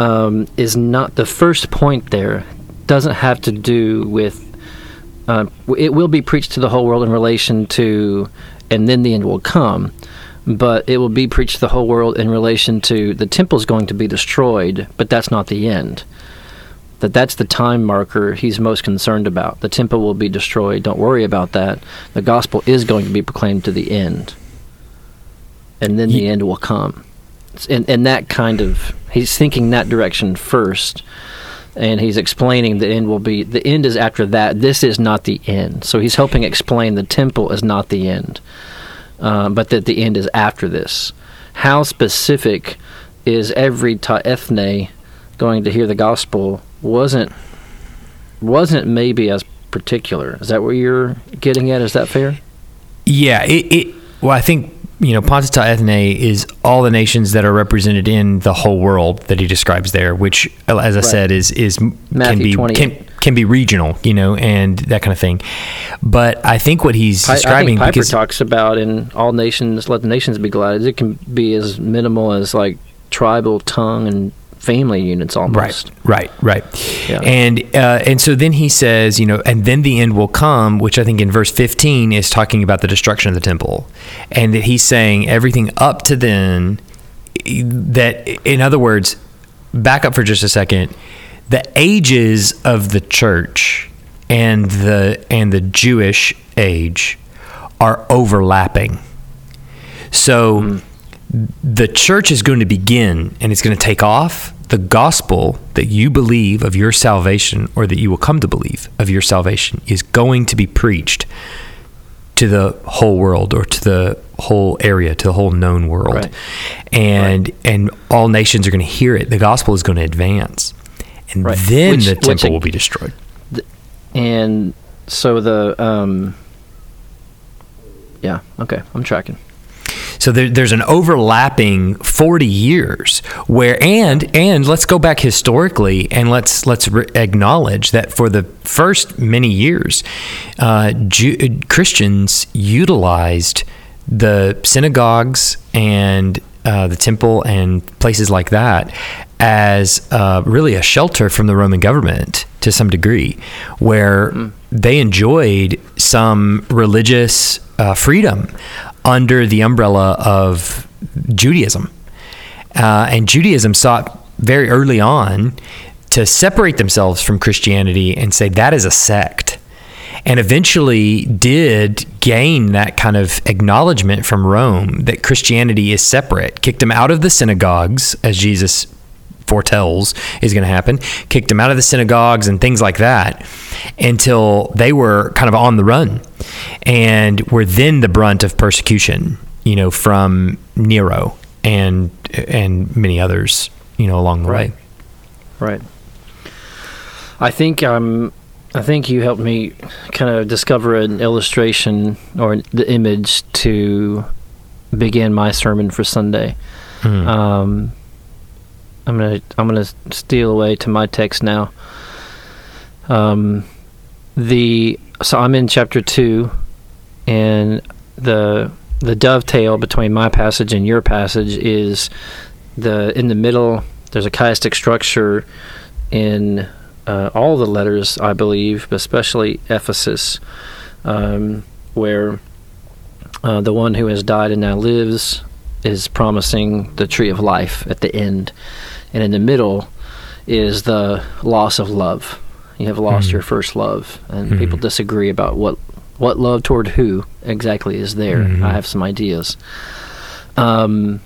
um, is not the first point there. Doesn't have to do with. Uh, it will be preached to the whole world in relation to, and then the end will come. But it will be preached to the whole world in relation to the temple is going to be destroyed, but that's not the end. That that's the time marker he's most concerned about. The temple will be destroyed. Don't worry about that. The gospel is going to be proclaimed to the end and then the end will come. And, and that kind of, he's thinking that direction first, and he's explaining the end will be, the end is after that. This is not the end. So he's helping explain the temple is not the end, uh, but that the end is after this. How specific is every ta ethne going to hear the gospel wasn't wasn't maybe as particular. Is that what you're getting at? Is that fair? Yeah. It, it well, I think you know, panta ta ethne is all the nations that are represented in the whole world that he describes there, which, as I right. said, is is Matthew can be can, can be regional, you know, and that kind of thing. But I think what he's describing I Piper talks about in all nations, let the nations be glad. It can be as minimal as like tribal tongue and family units almost. Right, right, right. Yeah. And uh, and so then he says, you know, and then the end will come, which I think in verse 15 is talking about the destruction of the temple, and that he's saying everything up to then. That, in other words, back up for just a second. The ages of the church and the and the Jewish age are overlapping. So. Mm the church is going to begin and it's going to take off the gospel that you believe of your salvation or that you will come to believe of your salvation is going to be preached to the whole world or to the whole area, to the whole known world. Right. And and all nations are going to hear it. The gospel is going to advance. And Right. then Which- the temple will be destroyed. And so the um, yeah, okay, I'm tracking. So there, there's an overlapping 40 years where and and let's go back historically and let's let's re- acknowledge that for the first many years, uh, Ju- Christians utilized the synagogues and uh, the temple and places like that as uh, really a shelter from the Roman government to some degree, where they enjoyed some religious uh, freedom under the umbrella of Judaism. Uh, and Judaism sought very early on to separate themselves from Christianity and say that is a sect. And eventually did gain that kind of acknowledgement from Rome that Christianity is separate, kicked them out of the synagogues, as Jesus foretells is going to happen, kicked them out of the synagogues and things like that until they were kind of on the run and were then the brunt of persecution, you know, from Nero and and many others, you know, along the Right. way. Right. I think um, I think you helped me kind of discover an illustration or the image to begin my sermon for Sunday. Hmm. Um, I'm gonna I'm gonna steal away to my text now. Um, the so I'm in chapter two, and the the dovetail between my passage and your passage is the in the middle. There's a chiastic structure in uh, all the letters, I believe, but especially Ephesus, um, where uh, the one who has died and now lives is promising the tree of life at the end, and in the middle is the loss of love. You have lost Mhm. your first love, and Mhm. people disagree about what what love toward who exactly is there. Mhm. I have some ideas, um,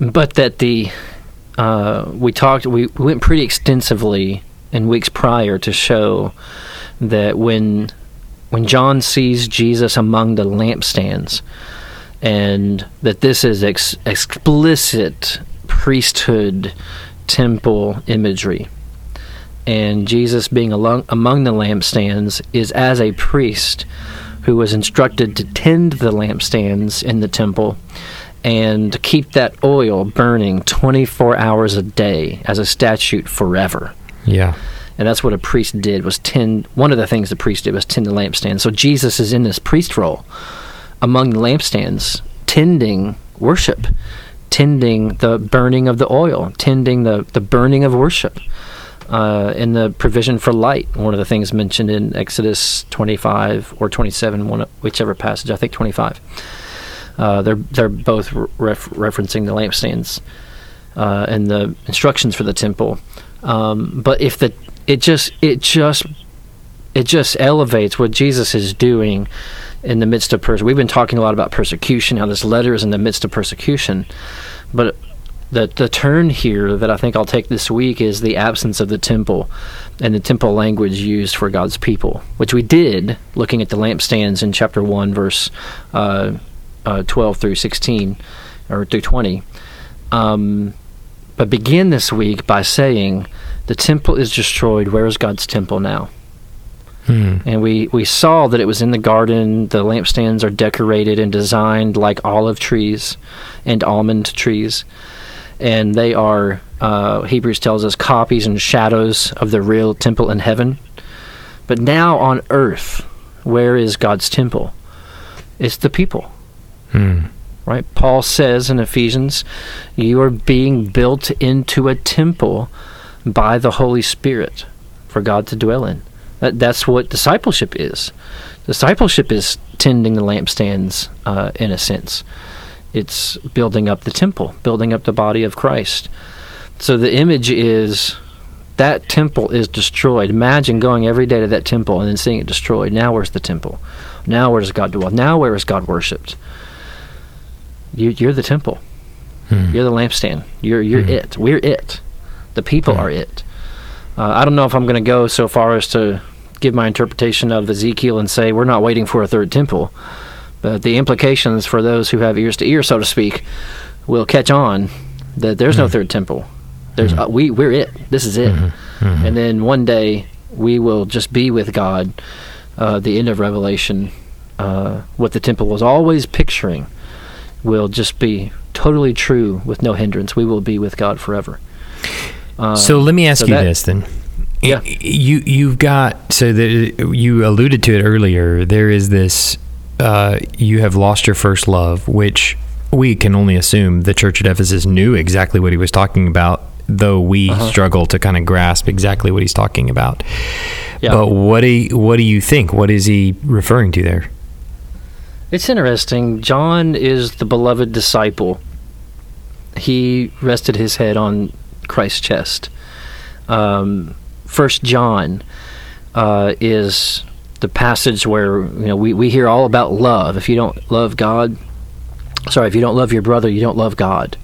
but that the uh, we talked we, we went pretty extensively in weeks prior to show that when when John sees Jesus among the lampstands, and that this is ex- explicit priesthood temple imagery. And Jesus being along, among the lampstands is as a priest who was instructed to tend the lampstands in the temple and keep that oil burning 24 hours a day as a statute forever Yeah. and that's what a priest did was tend one of the things the priest did was tend the lampstand so jesus is in this priest role among the lampstands tending worship tending the burning of the oil tending the, the burning of worship uh, and the provision for light one of the things mentioned in exodus 25 or 27 one, whichever passage i think 25 uh, they're they're both ref- referencing the lampstands uh, and the instructions for the temple. Um, but if the it just it just it just elevates what Jesus is doing in the midst of persecution. We've been talking a lot about persecution, how this letter is in the midst of persecution, but the the turn here that I think I'll take this week is the absence of the temple and the temple language used for God's people, which we did looking at the lampstands in chapter one, verse uh, uh, twelve through sixteen or through twenty. Um, but begin this week by saying, "The temple is destroyed. Where is God's temple now?" Hmm. And we, we saw that it was in the garden. The lampstands are decorated and designed like olive trees and almond trees. And they are, uh, Hebrews tells us, copies and shadows of the real temple in heaven. But now on earth, where is God's temple? It's the people Hmm. right? Paul says in Ephesians, you are being built into a temple by the Holy Spirit for God to dwell in. That, that's what discipleship is. Discipleship is tending the lampstands, uh, in a sense. It's building up the temple, building up the body of Christ. So the image is that temple is destroyed. Imagine going every day to that temple and then seeing it destroyed. Now where's the temple? Now where does God dwell? Now where is God worshipped? You, you're the temple. Hmm. You're the lampstand. You're you're Mhm. it. We're it. The people Hmm. are it. Uh, I don't know if I'm going to go so far as to give my interpretation of Ezekiel and say we're not waiting for a third temple. But the implications for those who have ears to ear, so to speak, will catch on that there's no third temple. There's uh, we we're it. This is it. And then one day we will just be with God. Uh, the end of Revelation, uh, what the temple was always picturing, will just be totally true with no hindrance. We will be with God forever. Um, So let me ask so you that- this then. Yeah. You you've got so that you alluded to it earlier. There is this. Uh, you have lost your first love, which we can only assume the church at Ephesus knew exactly what he was talking about, though we Uh-huh. struggle to kind of grasp exactly what he's talking about. Yeah. But what do you, what do you think? What is he referring to there? It's interesting. John is the beloved disciple. He rested his head on Christ's chest. Um, First John uh, is the passage where you know we, we hear all about love. If you don't love God, sorry, if you don't love your brother, you don't love God.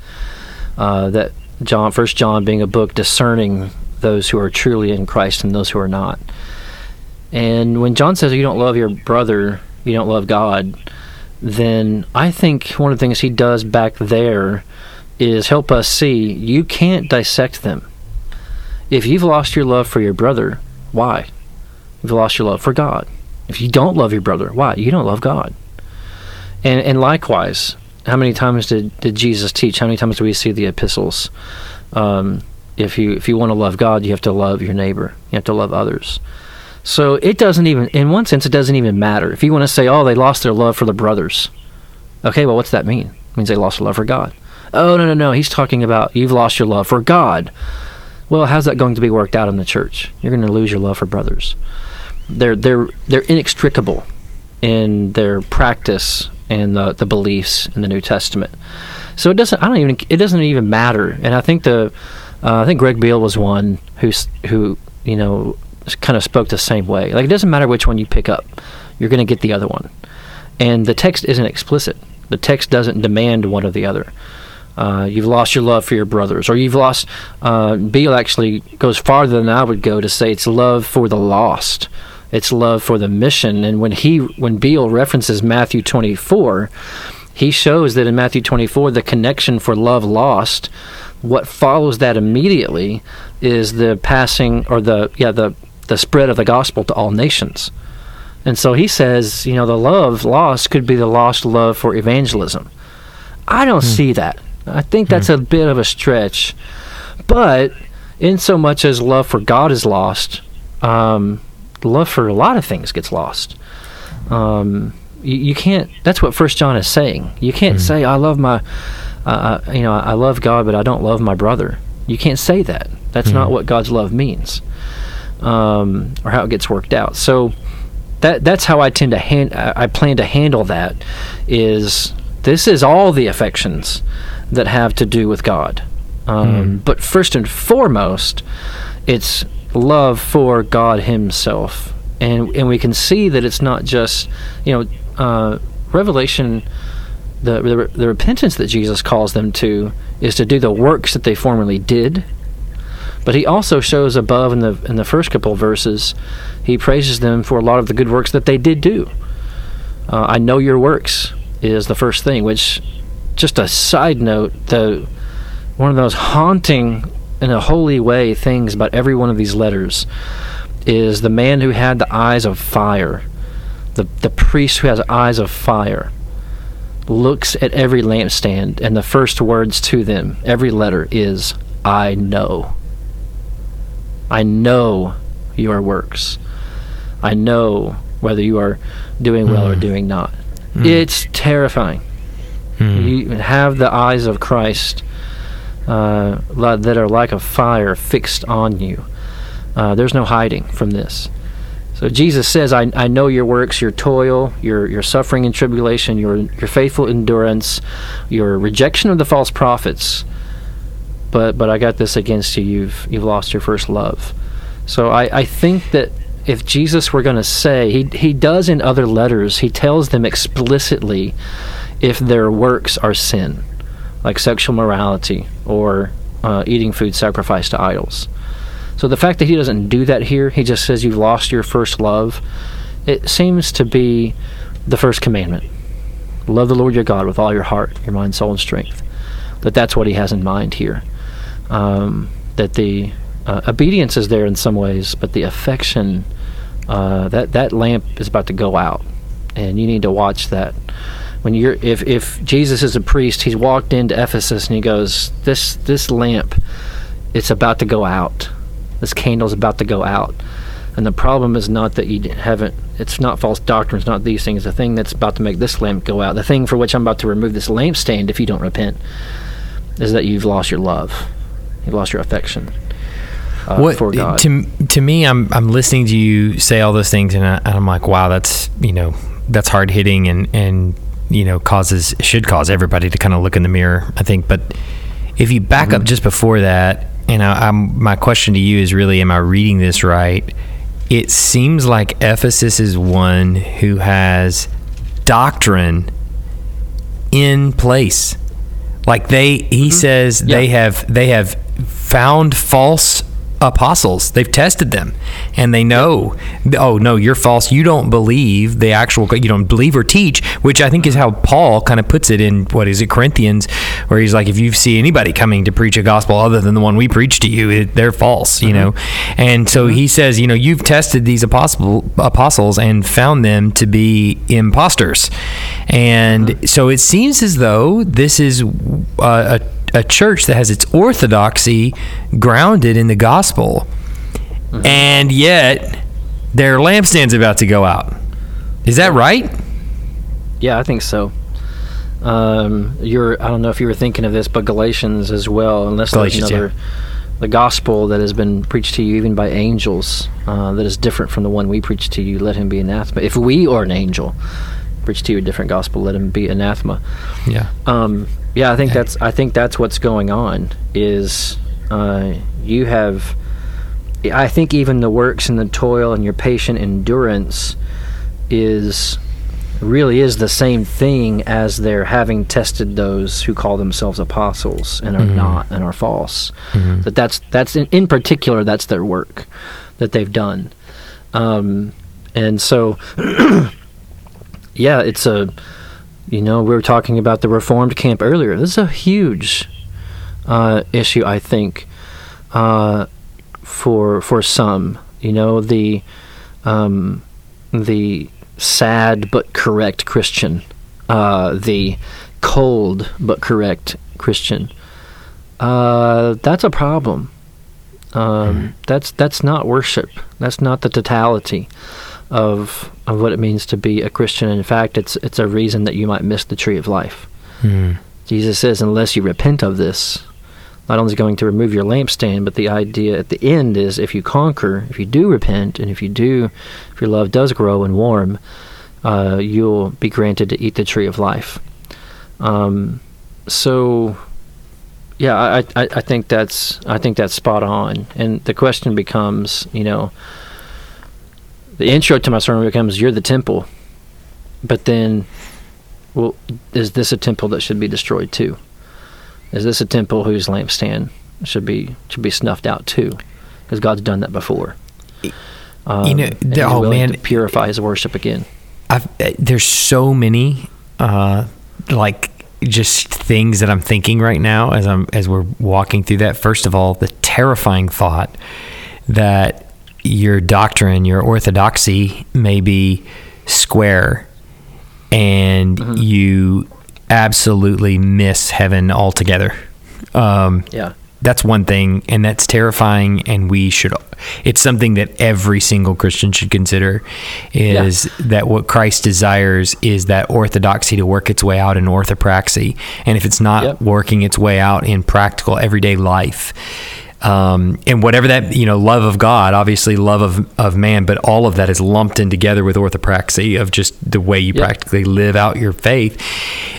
Uh, that John, First John, being a book discerning those who are truly in Christ and those who are not. And when John says you don't love your brother, you don't love God, then I think one of the things he does back there is help us see you can't dissect them. If you've lost your love for your brother, why? You've lost your love for God. If you don't love your brother, why? You don't love God. And and likewise, how many times did, did Jesus teach? How many times do we see the epistles? Um, if you if you want to love God, you have to love your neighbor. You have to love others. So it doesn't even, in one sense, it doesn't even matter. If you want to say, oh, they lost their love for the brothers. Okay, well, what's that mean? It means they lost their love for God. Oh, no, no, no. He's talking about you've lost your love for God. Well, how's that going to be worked out in the church? You're going to lose your love for brothers. They're they're they're inextricable in their practice and the, the beliefs in the New Testament. So it doesn't. I don't even. It doesn't even matter. And I think the. Uh, I think Greg Beale was one who who you know kind of spoke the same way. Like it doesn't matter which one you pick up, you're going to get the other one. And the text isn't explicit. The text doesn't demand one or the other. Uh, you've lost your love for your brothers, or you've lost. Uh, Beale actually goes farther than I would go to say it's love for the lost. It's love for the mission. And when he, when Beale references Matthew 24, he shows that in Matthew 24, the connection for love lost. What follows that immediately is the passing, or the yeah, the the spread of the gospel to all nations. And so he says, you know, the love lost could be the lost love for evangelism. I don't see that. I think that's a bit of a stretch. But in so much as love for God is lost, um, love for a lot of things gets lost. Um, you, you can't. That's what First John is saying. You can't say I love my, uh, uh, you know, I love God, but I don't love my brother. You can't say that. That's not what God's love means, um, or how it gets worked out. So that that's how I tend to hand. I plan to handle that. Is this is all the affections that have to do with God, um, but first and foremost, it's love for God Himself, and and we can see that it's not just you know uh, Revelation. The, the the repentance that Jesus calls them to is to do the works that they formerly did, but he also shows above in the in the first couple of verses, he praises them for a lot of the good works that they did do. Uh, I know your works is the first thing, which just a side note, the one of those haunting in a holy way things about every one of these letters is the man who had the eyes of fire, the the priest who has eyes of fire looks at every lampstand and the first words to them, every letter is I know. I know your works. I know whether you are doing well or hmm. doing not. Hmm. It's terrifying. You have the eyes of Christ uh, that are like a fire fixed on you. Uh, there's no hiding from this. So Jesus says, I, I know your works, your toil, your, your suffering and tribulation, your, your faithful endurance, your rejection of the false prophets. But but I got this against you. You've you've lost your first love. So I, I think that if Jesus were going to say, he, he does in other letters, he tells them explicitly if their works are sin, like sexual morality or uh, eating food sacrificed to idols. So the fact that he doesn't do that here, he just says you've lost your first love. It seems to be the first commandment. Love the Lord your God with all your heart, your mind, soul, and strength. That that's what he has in mind here. Um, that the uh, obedience is there in some ways, but the affection, uh, that that lamp is about to go out, and you need to watch that. When you're, if if Jesus is a priest, he's walked into Ephesus and he goes, this this lamp, it's about to go out. This candle's about to go out. And the problem is not that you haven't, it's not false doctrine, it's not these things. The thing that's about to make this lamp go out, the thing for which I'm about to remove this lampstand if you don't repent, is that you've lost your love. You've lost your affection uh, what for God. to to me I'm I'm listening to you say all those things and, I, and I'm like wow that's you know that's hard hitting and and you know causes should cause everybody to kind of look in the mirror I think. But if you back up mm-hmm. just before that and I, I'm my question to you is really am I reading this right? It seems like Ephesus is one who has doctrine in place. Like they he mm-hmm. says they have they have found false apostles. They've tested them and they know oh no you're false. You don't believe the actual you don't believe or teach which i think is how paul kind of puts it in what is it corinthians where he's like if you see anybody coming to preach a gospel other than the one we preach to you it, they're false you know? Mm-hmm. And so he mm-hmm. says you know you've tested these apostle, apostles and found them to be imposters. And mm-hmm. so it seems as though this is uh, a a church that has its orthodoxy grounded in the gospel, and yet their lampstand's about to go out. Is that right? Yeah, I think so. Um, you're I don't know if you were thinking of this, but Galatians as well. Unless Galatians, there's another, the gospel that has been preached to you even by angels uh, that is different from the one we preach to you, let him be anathema. If we or an angel preach to you a different gospel, let him be anathema. Yeah. Um, yeah, I think that's I think that's what's going on. Is uh, you have, I think even the works and the toil and your patient endurance is really is the same thing as they're having tested those who call themselves apostles and are not and are false. That that's that's in, in particular that's their work that they've done, um, and so yeah, it's a you know, we were talking about the Reformed camp earlier. This is a huge uh, issue, I think, uh, for for some. You know, the um, the sad but correct Christian, uh, the cold but correct Christian. Uh, that's a problem. Um, That's that's not worship. That's not the totality of of what it means to be a Christian. In fact, it's it's a reason that you might miss the tree of life. Hmm. Jesus says, unless you repent of this, not only is going to remove your lampstand, but the idea at the end is if you conquer, if you do repent, and if you do, if your love does grow and warm, uh, you'll be granted to eat the tree of life. Um, so, yeah, I, I, I think that's I think that's spot on. And the question becomes, you know, the intro to my sermon becomes, "You're the temple," but then well, is this a temple that should be destroyed too? Is this a temple whose lampstand should be should be snuffed out too? Because God's done that before. Um, You know, he's oh, man. to purify His worship again. I've, uh, there's so many uh, like just things that I'm thinking right now as I'm as we're walking through that. First of all, the terrifying thought that your doctrine, your orthodoxy, may be square, and you absolutely miss heaven altogether. Um, Yeah. that's one thing and that's terrifying and we should it's something that every single christian should consider is that what christ desires is that orthodoxy to work its way out in orthopraxy and if it's not Yep. working its way out in practical everyday life um, and whatever that you know love of god obviously love of, of man but all of that is lumped in together with orthopraxy of just the way you Yep. practically live out your faith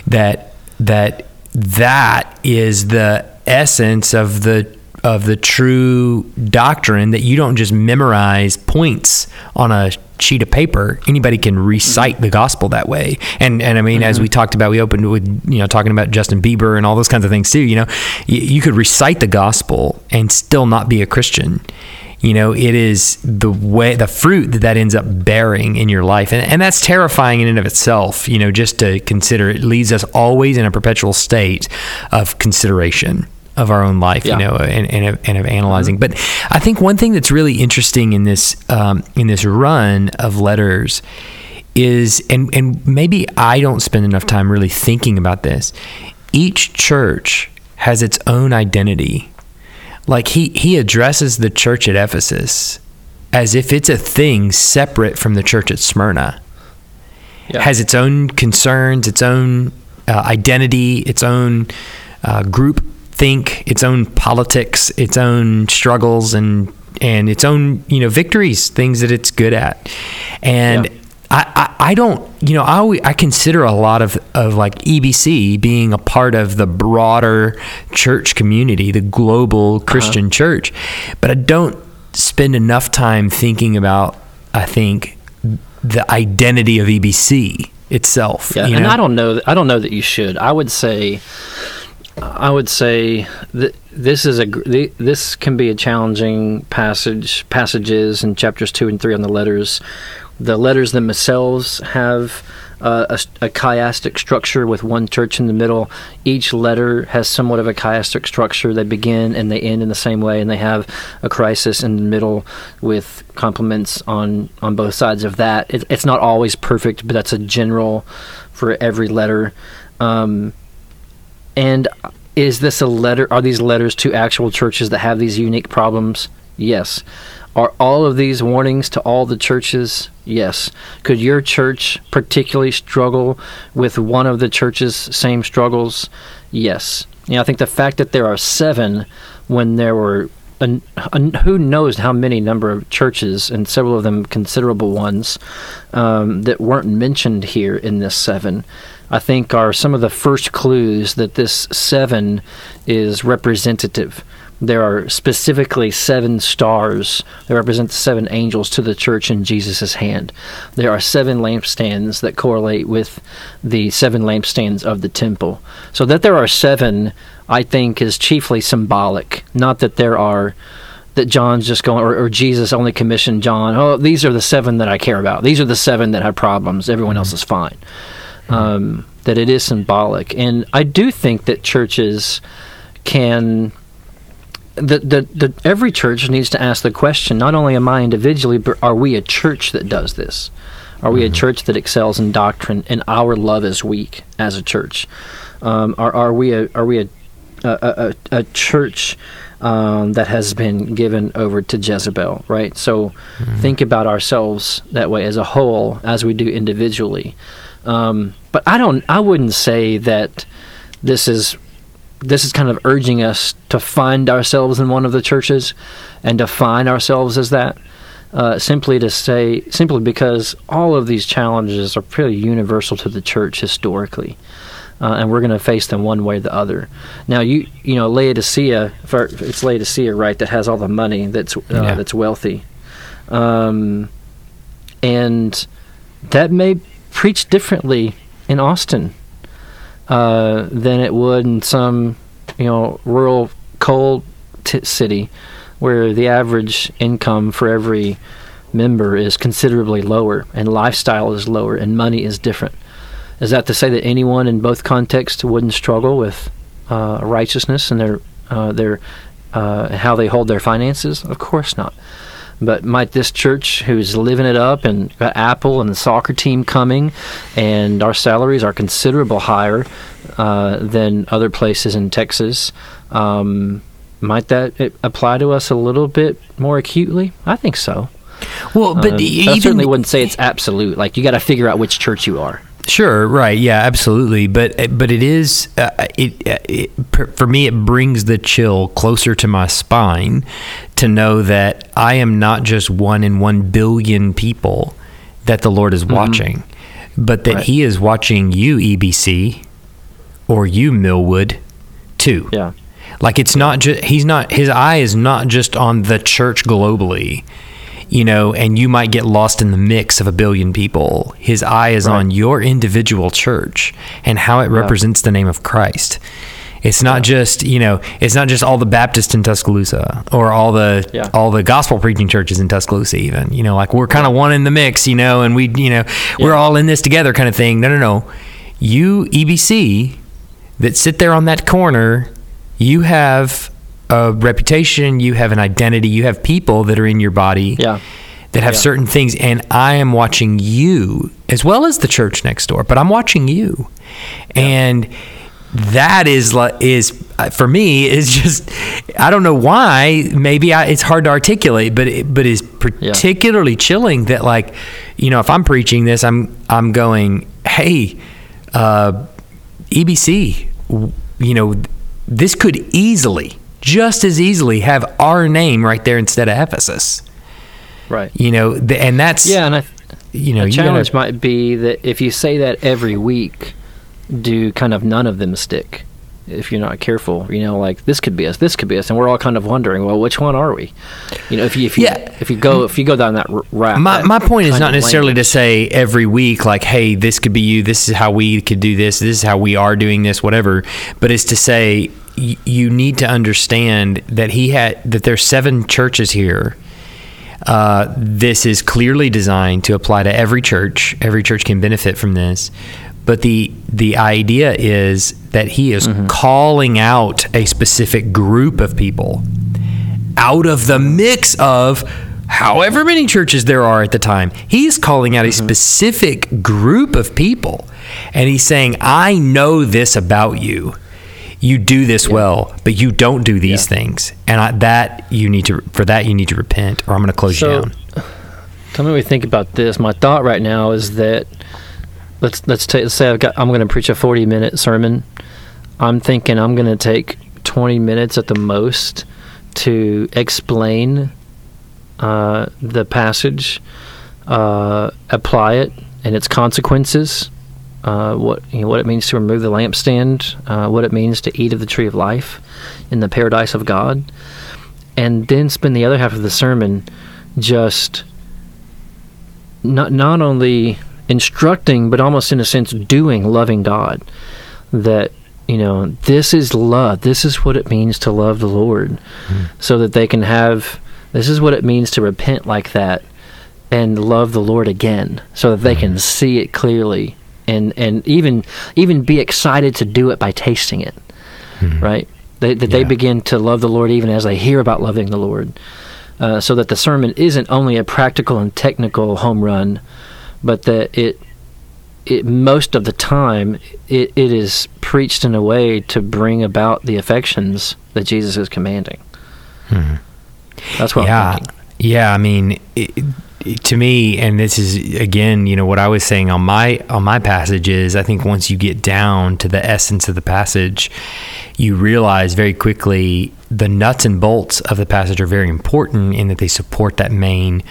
that that that is the essence of the of the true doctrine that you don't just memorize points on a sheet of paper anybody can recite the gospel that way and and i mean as mm-hmm. we talked about we opened with you know talking about justin bieber and all those kinds of things too you know you, you could recite the gospel and still not be a christian You know, it is the way, the fruit that that ends up bearing in your life. And, and that's terrifying in and of itself, you know, just to consider. It leaves us always in a perpetual state of consideration of our own life, Yeah. you know, and, and, of, and of analyzing. But I think one thing that's really interesting in this um, in this run of letters is, and and maybe I don't spend enough time really thinking about this. Each church has its own identity. Like he he addresses the church at Ephesus as if it's a thing separate from the church at Smyrna Yeah. has its own concerns, its own uh, identity, its own uh, group think, its own politics, its own struggles, and and its own you know victories, things that it's good at, and. Yeah. I, I, I don't you know I, always, I consider a lot of, of like EBC being a part of the broader church community, the global uh-huh. Christian church, but I don't spend enough time thinking about I think the identity of EBC itself. Yeah, you and? I don't know. that- I don't know that you should. I would say, I would say that this is a this can be a challenging passage passages in chapters two and three on the letters. The letters themselves have a, a chiastic structure with one church in the middle. Each letter has somewhat of a chiastic structure. They begin and they end in the same way, and they have a crisis in the middle with compliments on on both sides of that. It, it's not always perfect, but that's a general for every letter. Um, and is this a letter? Are these letters to actual churches that have these unique problems? Yes. Are all of these warnings to all the churches? Yes. Could your church particularly struggle with one of the church's same struggles? Yes. You know, I think the fact that there are seven when there were an, an, who knows how many number of churches and several of them considerable ones um, that weren't mentioned here in this seven i think are some of the first clues that this seven is representative there are specifically seven stars that represent the seven angels to the church in jesus' hand there are seven lampstands that correlate with the seven lampstands of the temple so that there are seven I think is chiefly symbolic. Not that there are that John's just going or, or Jesus only commissioned John. Oh, these are the seven that I care about. These are the seven that have problems. Everyone else mm-hmm. is fine. Um, that it is symbolic, and I do think that churches can. That the, the every church needs to ask the question: not only am I individually, but are we a church that does this? Are we a church that excels in doctrine, and our love is weak as a church? Um, are are we a are we a a, a, a church um, that has been given over to Jezebel, right? So think about ourselves that way as a whole, as we do individually. Um, but I don't. I wouldn't say that this is this is kind of urging us to find ourselves in one of the churches and define ourselves as that. Uh, simply to say, simply because all of these challenges are pretty universal to the church historically uh, and we're going to face them one way or the other. Now, you you know Laodicea, for, it's Laodicea, right? That has all the money, that's uh, Yeah. that's wealthy, um, and that may preach differently in Austin uh, than it would in some you know rural coal t- city where the average income for every member is considerably lower and lifestyle is lower and money is different. Is that to say that anyone in both contexts wouldn't struggle with uh, righteousness and their uh, their uh, how they hold their finances? Of course not. But might this church, who's living it up, and got Apple and the soccer team coming, and our salaries are considerable higher uh, than other places in Texas, um, might that apply to us a little bit more acutely? I think so. well, but Um, e- I even certainly wouldn't say it's absolute. Like you got to figure out which church you are. Sure, right, yeah, absolutely, but but it is uh, it, uh, it for me. It brings the chill closer to my spine to know that I am not just one in one billion people that the Lord is watching, but that Right. He is watching you, EBC, or you, Milwood, too. Yeah. Like it's not just he's not his eye is not just on the church globally, you know, and you might get lost in the mix of a billion people. His eye is Right. on your individual church and how it represents the name of Christ. It's not just you know, it's not just all the Baptists in Tuscaloosa or all the Yeah. all the gospel preaching churches in Tuscaloosa. Even you know, like we're kind of one in the mix, you know, and we you know we're all in this together, kind of thing. No, no, no. You EBC that sit there on that corner, you have a reputation, you have an identity, you have people that are in your body Yeah. that have Yeah. certain things, and I am watching you as well as the church next door, but I'm watching you, and that is is uh, for me is just I don't know why maybe I, it's hard to articulate, but it, but is particularly chilling that like you know if I'm preaching this, I'm I'm going hey. Uh, EBC, you know, this could easily, just as easily, have our name right there instead of Ephesus. Right. You know, th- and that's Yeah, and I, you know, you gotta- challenge might be that if you say that every week, do kind of none of them stick? If you're not careful, you know, like this could be us, this could be us, and we're all kind of wondering, well, which one are we? You know, if you if you Yeah. if you go if you go down that route. my, that my point is not necessarily to say every week like hey this could be you this is how we could do this this is how we are doing this whatever but it's to say y- you need to understand that he had that there's seven churches here. Uh, this is clearly designed to apply to every church. Every church can benefit from this. But the the idea is that he is calling out a specific group of people out of the mix of however many churches there are at the time. He's calling out a specific group of people. And he's saying, I know this about you. You do this well, but you don't do these things. And I, that you need to, for that, you need to repent or I'm going to close you down. Tell me what you think about this. My thought right now is that let's let's take let's say I've got I'm going to preach a 40 minute sermon. I'm thinking I'm going to take 20 minutes at the most to explain uh, the passage, uh, apply it and its consequences, uh, what you know, what it means to remove the lampstand, uh, what it means to eat of the tree of life in the paradise of God, and then spend the other half of the sermon just not not only instructing but almost in a sense doing loving God that you know this is love. This is what it means to love the Lord. So that they can have this is what it means to repent like that and love the Lord again so that they can see it clearly and and even even be excited to do it by tasting it right they, that they begin to love the Lord even as they hear about loving the Lord uh, so that the sermon isn't only a practical and technical home run, but that it, it most of the time it, it is preached in a way to bring about the affections that Jesus is commanding. That's what yeah, I'm thinking. yeah. I mean, it- to me, and this is again, you know, what I was saying on my on my passage is, I think once you get down to the essence of the passage, you realize very quickly the nuts and bolts of the passage are very important in that they support that main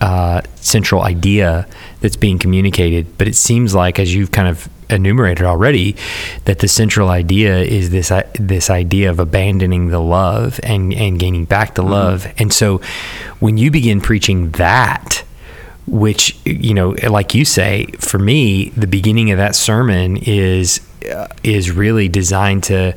uh, central idea that's being communicated. But it seems like, as you've kind of enumerated already, that the central idea is this i- this idea of abandoning the love and and gaining back the love. And so, when you begin preaching that, which you know, like you say, for me, the beginning of that sermon is uh, is really designed to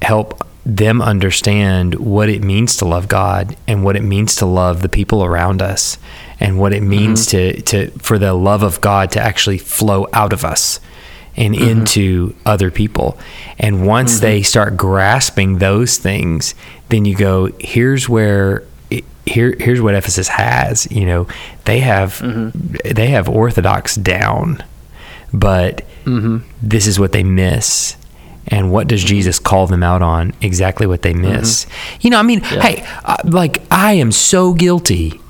help them understand what it means to love God and what it means to love the people around us and what it means mm-hmm. to, to for the love of God to actually flow out of us and mm-hmm. into other people. And once mm-hmm. they start grasping those things, then you go, here's where here here's what Ephesus has, you know, they have they have orthodox down, but this is what they miss. And what does Jesus call them out on? Exactly what they miss. You know, I mean, hey, uh, like I am so guilty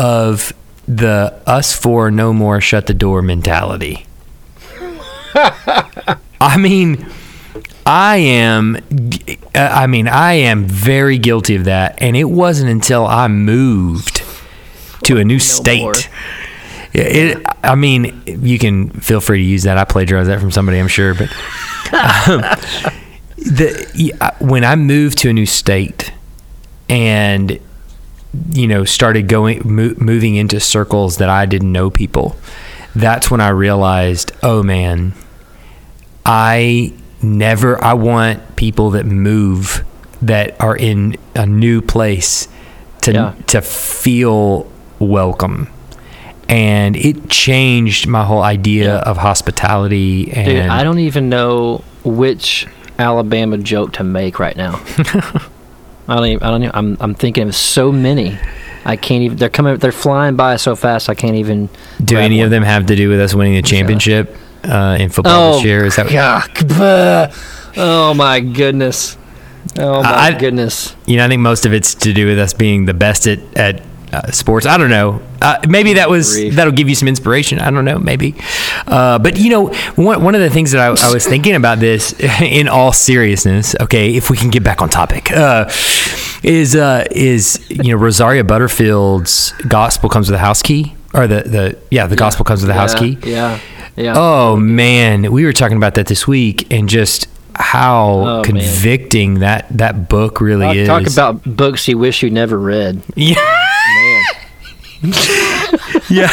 of the us four no more shut the door mentality. I mean, I am I mean, I am very guilty of that and it wasn't until I moved to a new state. more. It, I mean, you can feel free to use that. I plagiarized that from somebody, I'm sure, but um, the when I moved to a new state and you know started going mo- moving into circles that I didn't know people, that's when I realized, oh man, I never. I want people that move that are in a new place to Yeah. to feel welcome. And it changed my whole idea of hospitality and Dude, I don't even know which Alabama joke to make right now. I don't. Even, I don't. Even, I'm. I'm thinking of so many. I can't even. They're coming. They're flying by so fast. I can't even. do any one. of them have to do with us winning the championship uh, in football this year? Is that God. Oh my goodness. Oh my I- goodness. you know? I think most of it's to do with us being the best at at uh, sports. I don't know. Uh, maybe that was that'll give you some inspiration. I don't know. Maybe, uh, but you know, one one of the things that I, I was thinking about this in all seriousness. Okay, if we can get back on topic, uh, is uh, is you know Rosaria Butterfield's gospel comes with a house key, or the the yeah the gospel comes with a house Yeah, key. Yeah. Yeah. Oh man, we were talking about that this week, and just how Oh, man. convicting that that book really is. Talk about books you wish you never read. yeah, Man. yeah.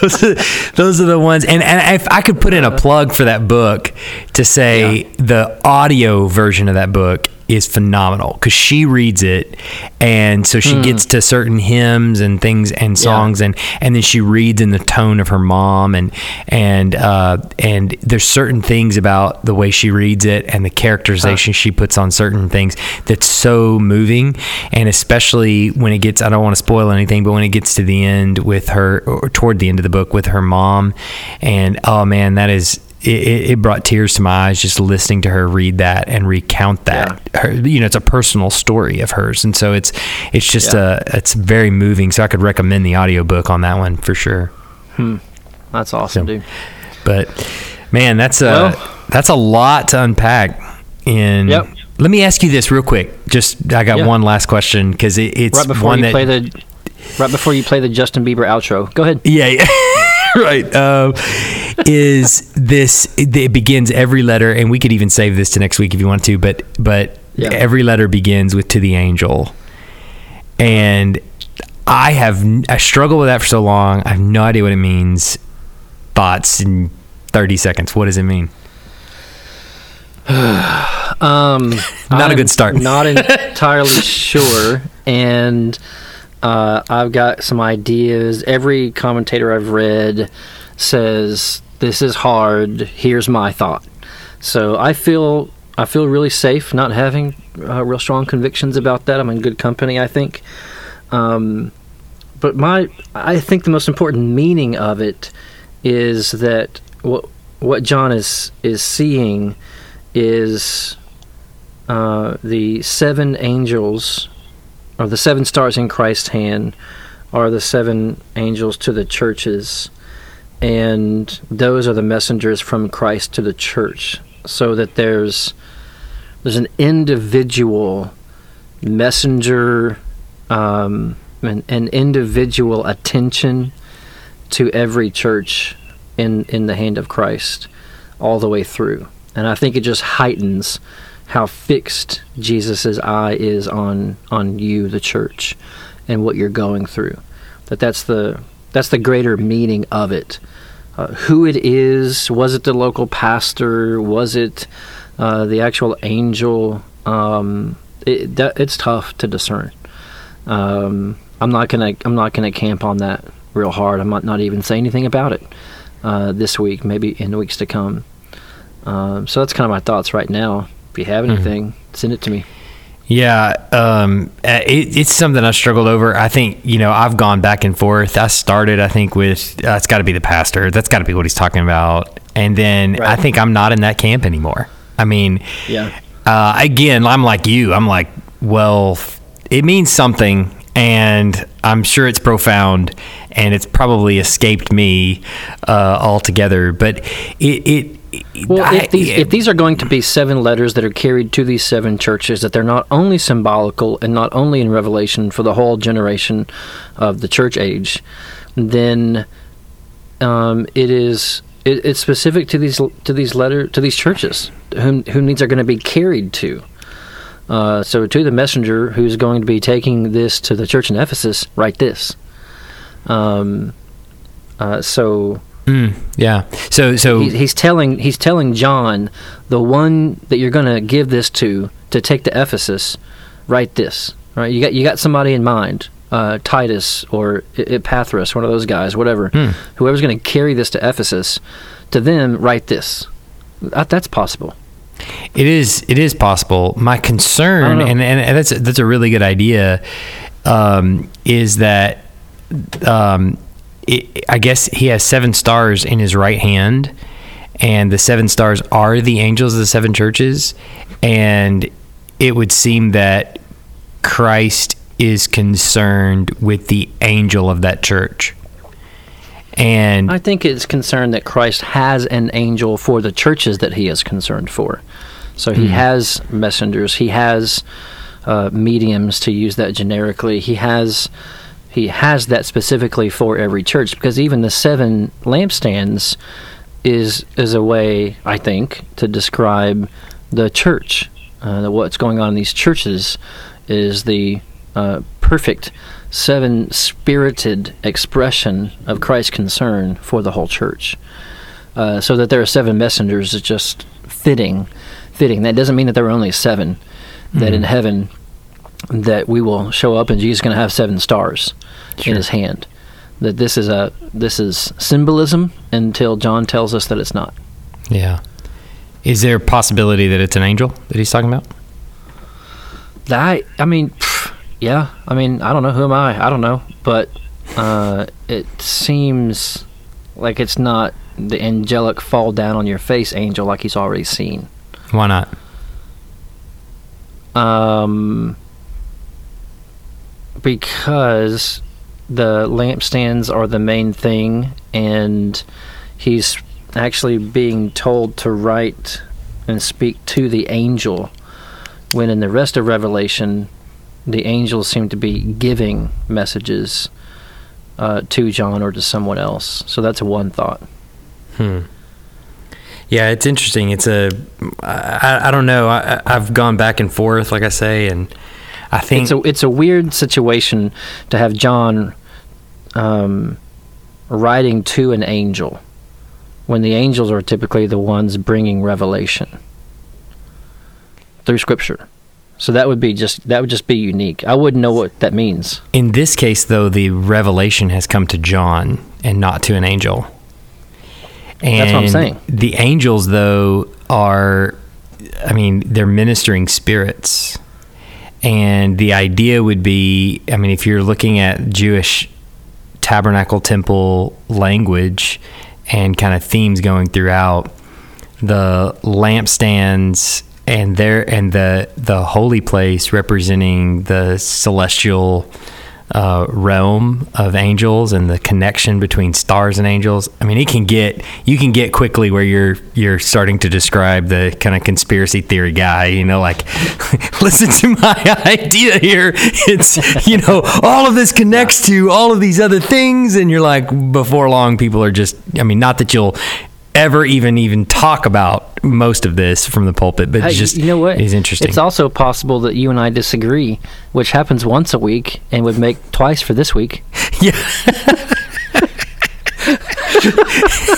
those, are, those are the ones. And and if I could put in a plug for that book to say the audio version of that book is phenomenal because she reads it, and so she gets to certain hymns and things and songs, and and then she reads in the tone of her mom, and and uh, and there's certain things about the way she reads it and the characterization she puts on certain things that's so moving, and especially when it gets I don't want to spoil anything, but when it gets to the end with her or toward the end of the book with her mom, and oh man, that is it, it brought tears to my eyes just listening to her read that and recount that. Her, you know, it's a personal story of hers, and so it's it's just Yeah. a it's very moving. So I could recommend the audiobook on that one for sure. Hmm. That's awesome, So- dude. But man, that's a Well- that's a lot to unpack. In Yep. let me ask you this real quick. Just I got Yeah. one last question because it, it's Right before you that play the. Right before you play the Justin Bieber outro. Go ahead. Yeah, yeah. right. Um, is this? It begins every letter, and we could even save this to next week if you want to. But but Yeah. every letter begins with "to the angel," and I have I struggled with that for so long. I have no idea what it means. Thoughts in thirty seconds. What does it mean? Um, Not a I'm good start. Not entirely sure, and uh, I've got some ideas. Every commentator I've read says this is hard. Here's my thought. So I feel I feel really safe not having uh, real strong convictions about that. I'm in good company, I think. Um, but my I think the most important meaning of it is that what what John is is seeing is uh, the seven angels or the seven stars in Christ's hand are the seven angels to the churches and those are the messengers from Christ to the church so that there's there's an individual messenger um, an, an individual attention to every church in in the hand of Christ all the way through. And I think it just heightens how fixed Jesus's eye is on on you the church and what you're going through. That that's the that's the greater meaning of it. Uh, who it is was it the local pastor was it uh, the actual angel um, it, that, it's tough to discern. Um, I'm not gonna I'm not gonna camp on that real hard. I might not, even say anything about it uh, this week maybe in the weeks to come. Um, so that's kind of my thoughts right now if you have anything send it to me Yeah, um, uh, it, it's something I struggled over. I think you know I've gone back and forth. I started, I think, with uh, it's got to be the pastor. That's got to be what he's talking about. And then I think I'm not in that camp anymore. I mean, yeah uh, again, I'm like you. I'm like, well, it means something, and I'm sure it's profound, and it's probably escaped me uh, altogether. But it, it Well, I- if these, if these are going to be seven letters that are carried to these seven churches, that they're not only symbolical and not only in Revelation for the whole generation of the church age, then um, it is it, it's specific to these to these letter to these churches whom whom these are going to be carried to. Uh, so to the messenger who's going to be taking this to the church in Ephesus, write this. Um, uh, so Yeah. So so He's, he's telling he's telling John, the one that you're going to give this to, to take to Ephesus, write this. Right? You got you got somebody in mind, uh, Titus or Epaphras, one of those guys, whatever. Whoever's going to carry this to Ephesus, to them write this. That, that's possible. It is. It is possible. My concern, and, and that's that's a really good idea, um, is that um, it, I guess he has seven stars in his right hand, and the seven stars are the angels of the seven churches, and it would seem that Christ is concerned with the angel of that church, and I think it's concerned that Christ has an angel for the churches that he is concerned for. So he has messengers, he has uh, mediums to use that generically. He has he has that specifically for every church because even the seven lampstands is is a way I think to describe the church. Uh, what's going on in these churches is the uh, perfect seven spirited expression of Christ's concern for the whole church. Uh, so that there are seven messengers is just fitting. Fitting. That doesn't mean that there are only seven. That in heaven, that we will show up and Jesus is going to have seven stars Sure. in his hand. That this is a this is symbolism until John tells us that it's not. yeah. Is there a possibility that it's an angel that he's talking about? That I mean, pff, yeah. I mean, I don't know who am I. I don't know, but uh, it seems like it's not the angelic fall down on your face angel like he's already seen. Why not? Um, because the lampstands are the main thing, and he's actually being told to write and speak to the angel. When in the rest of Revelation, the angels seem to be giving messages uh, to John or to someone else. So that's one thought. Hmm. Yeah, it's interesting. It's a, I, I don't know. I, I've gone back and forth, like I say, and I think it's a it's a weird situation to have John um, writing to an angel when the angels are typically the ones bringing revelation through Scripture. So that would be just that would just be unique. I wouldn't know what that means. in this case, though, the revelation has come to John and not to an angel. And That's what I'm saying. The angels, though, are, I mean, they're ministering spirits. And the idea would be, I mean, if you're looking at Jewish tabernacle temple language and kind of themes going throughout, the lampstands and there and the the holy place representing the celestial uh, realm of angels and the connection between stars and angels. I mean, it can get you can get quickly where you're you're starting to describe the kind of conspiracy theory guy. You know, like listen to my idea here. It's you know all of this connects to all of these other things, and you're like before long, people are just. I mean, not that you'll ever even even talk about most of this from the pulpit, but Hey, just you know what? It's interesting. It's also possible that you and I disagree, which happens once a week and would make twice for this week. yeah.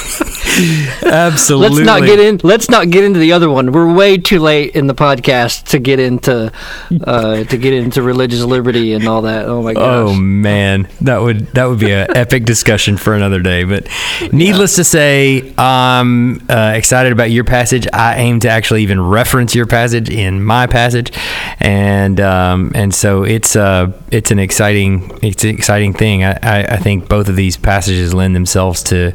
Absolutely. Let's not get in. Let's not get into the other one. We're way too late in the podcast to get into uh, to get into religious liberty and all that. Oh my gosh! Oh man, that would that would be an epic discussion for another day. But needless to say, I'm uh, excited about your passage. I aim to actually even reference your passage in my passage, and um, and so it's uh it's an exciting it's an exciting thing. I, I, I think both of these passages lend themselves to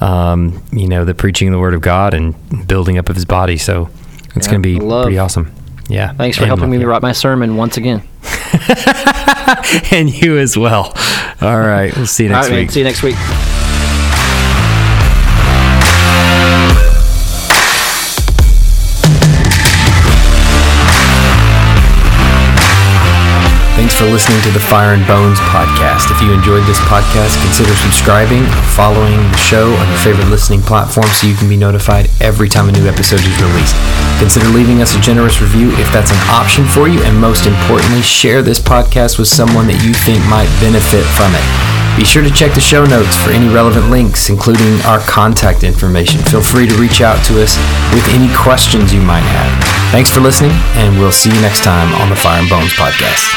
um, you know the preaching of the Word of God and building up of His body. So it's Yeah, going to be love. pretty awesome. Yeah. Thanks for And helping me write my sermon once again. and you as well. All right. We'll see you next right, man. week. See you next week. For listening to the Fire and Bones podcast. If you enjoyed this podcast, consider subscribing following the show on your favorite listening platform so you can be notified every time a new episode is released. Consider leaving us a generous review if that's an option for you, and most importantly, share this podcast with someone that you think might benefit from it. Be sure to check the show notes for any relevant links, including our contact information. Feel free to reach out to us with any questions you might have. Thanks for listening, and we'll see you next time on the Fire and Bones podcast.